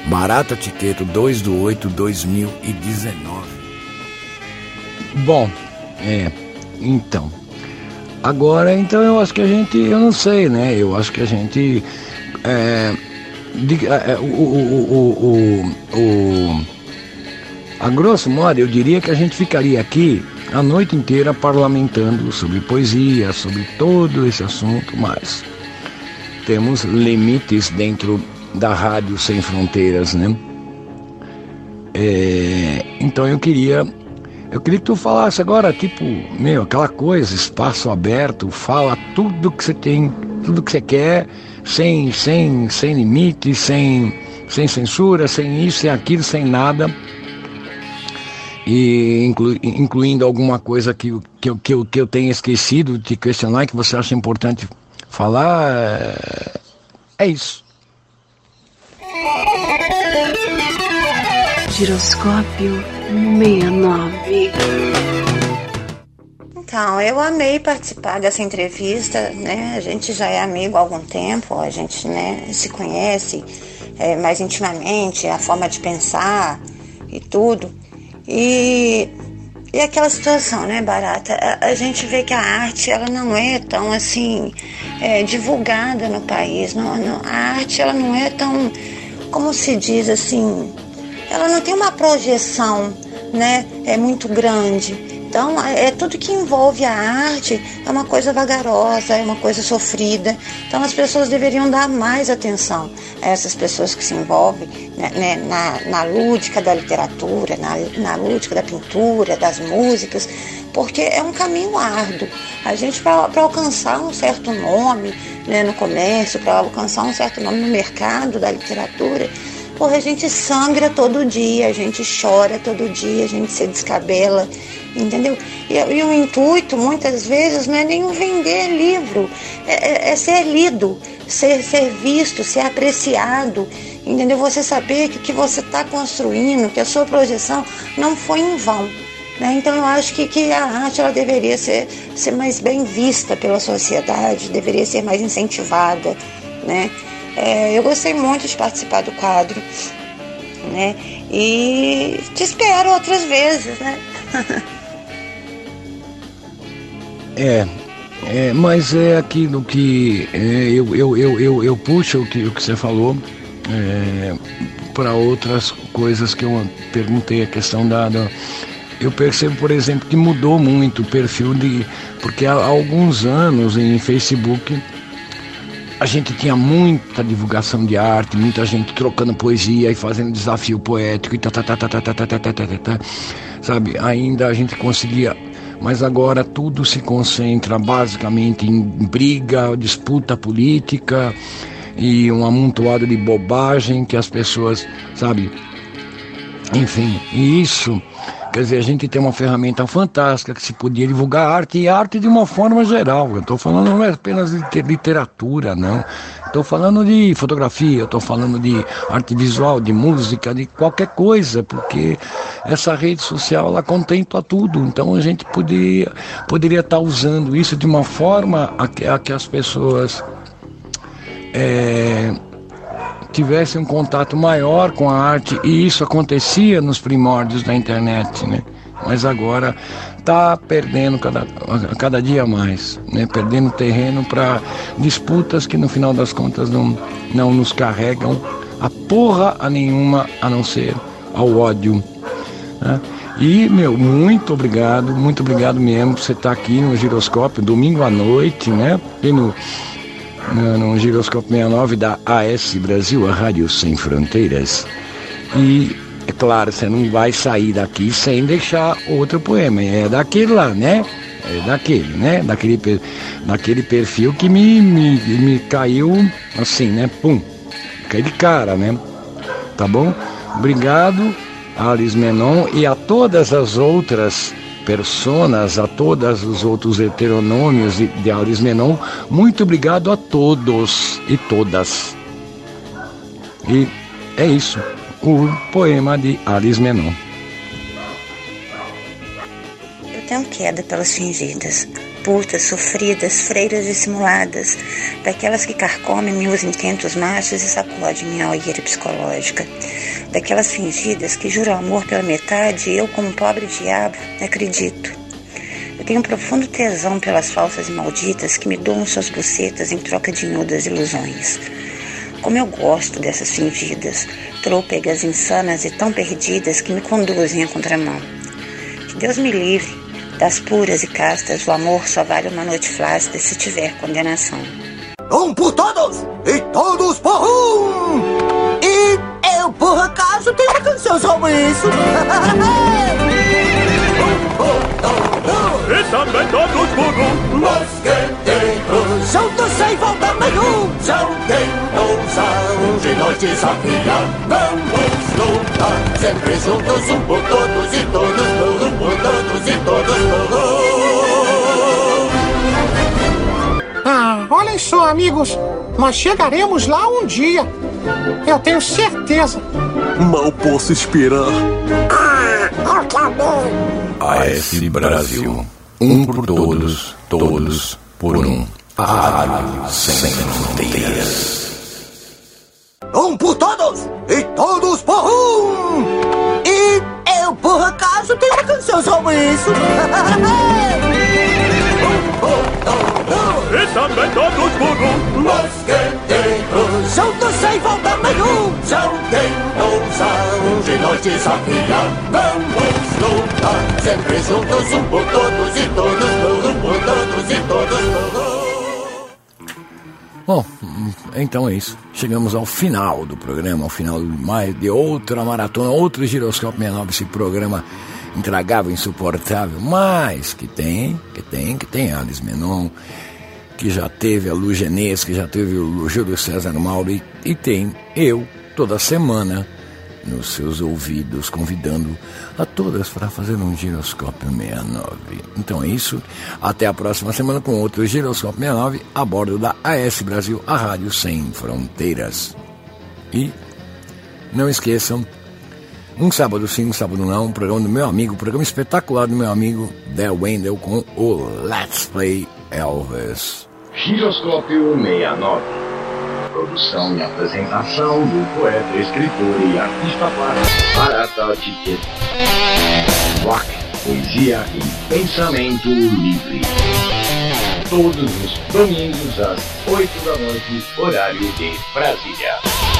Barata Tiqueto, 2 do 8 2019. Bom, é, então. Agora, então eu acho que a gente, eu não sei, né? Eu acho que a gente. É, de- é, o, o, o, o, o- a grosso modo, eu diria que a gente ficaria aqui a noite inteira parlamentando sobre poesia, sobre todo esse assunto, mas temos limites dentro da Rádio Sem Fronteiras, né? É, então eu queria eu queria que tu falasse agora, tipo, meu, aquela coisa, espaço aberto, fala tudo que você tem, tudo que você quer, sem, sem, sem limite, sem, sem censura, sem isso, sem aquilo, sem nada. E inclu- incluindo alguma coisa que, que, que, eu, que eu tenha esquecido de questionar, que você acha importante falar. é- É isso. Giroscópio 69. Então, eu amei participar dessa entrevista, né? A gente já é amigo há algum tempo, a gente né, se conhece é, mais intimamente, a forma de pensar e tudo. E, e aquela situação, né, Barata? A, a gente vê que a arte, ela não é tão, assim, é, divulgada no país. Não, não- a arte, ela não é tão, como se diz, assim, ela não tem uma projeção, né, é muito grande. Então, é é tudo que envolve a arte é uma coisa vagarosa, é uma coisa sofrida. Então, as pessoas deveriam dar mais atenção a essas pessoas que se envolvem né, né, na, na lúdica da literatura, na, na lúdica da pintura, das músicas, porque é um caminho árduo. A gente, para alcançar um certo nome né, no comércio, para alcançar um certo nome no mercado da literatura, Porra, a gente sangra todo dia, a gente chora todo dia, a gente se descabela, entendeu? E, e o intuito, muitas vezes, não é nem o vender livro, é, é- é ser lido, ser, ser visto, ser apreciado, entendeu? Você saber que o que você está construindo, que a sua projeção não foi em vão. né? Então eu acho que, que a arte ela deveria ser, ser mais bem vista pela sociedade, deveria ser mais incentivada, né? É, eu gostei muito de participar do quadro, né? E te espero outras vezes, né? É, É, mas é aquilo que é, eu, eu, eu, eu, eu puxo o que, o que você falou para outras coisas que eu perguntei, a questão da, da- Eu percebo, por exemplo, que mudou muito o perfil de. Porque há alguns anos em Facebook a gente tinha muita divulgação de arte, muita gente trocando poesia e fazendo desafio poético e tá, tá, tá, tá, tá, tá, tá, tá, tá, tá, tá, tá. sabe? Ainda a gente conseguia, mas agora tudo se concentra basicamente em briga, disputa política e um amontoado de bobagem que as pessoas, sabe? Enfim, e isso, quer dizer, a gente tem uma ferramenta fantástica que se podia divulgar arte e arte de uma forma geral. Eu estou falando não é apenas de te- literatura, não. Estou falando de fotografia, estou falando de arte visual, de música, de qualquer coisa, porque essa rede social ela contempla tudo. Então a gente poderia poderia estar usando isso de uma forma a que, a que as pessoas é, tivessem um contato maior com a arte e isso acontecia nos primórdios da internet, né? Mas agora está perdendo cada, cada dia mais, né? Perdendo terreno para disputas que no final das contas não, não nos carregam a porra a nenhuma a não ser ao ódio. né? E, meu, muito obrigado, muito obrigado mesmo por você estar aqui no Giroscópio, domingo à noite, né? E no, Giroscópio 69 da AS Brasil, a Rádio Sem Fronteiras. E, é claro, você não vai sair daqui sem deixar outro poema. É daquele lá, né? É daquele, né? Daquele, daquele perfil que me, me, me caiu assim, né? Pum. Aquele cara, né? Tá bom? Obrigado, Alice Menon, e a todas as outras personas, a todos os outros heteronômios de, de Alice Menon, muito obrigado a todos e todas. E é isso, o poema de Alice Menon. Eu tenho queda pelas fingidas, putas, sofridas, freiras dissimuladas, daquelas que carcomem meus intentos machos e sacodem minha olheira psicológica, daquelas fingidas que juram amor pela metade e eu, como pobre diabo, acredito. Eu tenho um profundo tesão pelas falsas e malditas que me doam suas bucetas em troca de inúdas ilusões. Como eu gosto dessas fingidas, trôpegas insanas e tão perdidas que me conduzem à contramão. Que Deus me livre das puras e castas, o amor só vale uma noite flácida se tiver condenação. Um por todos e todos por um! E eu, por acaso, tenho uma canção sobre isso. E também todos por um Mosqueteiros Juntos sem volta nenhum! Se alguém ousar um de nós desafiar Vamos lutar sempre juntos Um por todos e todos por um Por todos e todos por um Ah, olhem só, amigos. Nós chegaremos lá um dia. Eu tenho certeza. Mal posso esperar. AS Brasil. Um por todos, todos por um. Rádio Sem Fronteiras. Um por todos e todos por um! E eu, por acaso, tenho uma canção sobre isso. E também todos por um Mosqueteiros Juntos sem volta nenhum! Se alguém ousar um de nós desafiar Vamos lutar sempre juntos Um por todos e todos por um Por todos e todos por um Bom, então é isso. Chegamos ao final do programa, ao final de mais de outra maratona, outro Giroscópio 69, esse programa intragável, insuportável, mas que tem, que tem, que tem Alice Menon, que já teve a Lu Genês, que já teve o Júlio César Mauro e, e tem eu toda semana nos seus ouvidos, convidando a todas para fazer um Giroscópio 69. Então é isso. Até a próxima semana com outro Giroscópio 69 a bordo da AS Brasil, a rádio sem fronteiras. E não esqueçam, um sábado sim, um sábado não, um programa do meu amigo, um programa espetacular do meu amigo Del Wendell com o Let's Play Elvis. Giroscópio 69. Produção e apresentação do poeta, escritor e artista plástico Barata Ticket. Rock, poesia e pensamento livre. todos os domingos às 8 da noite, horário de Brasília.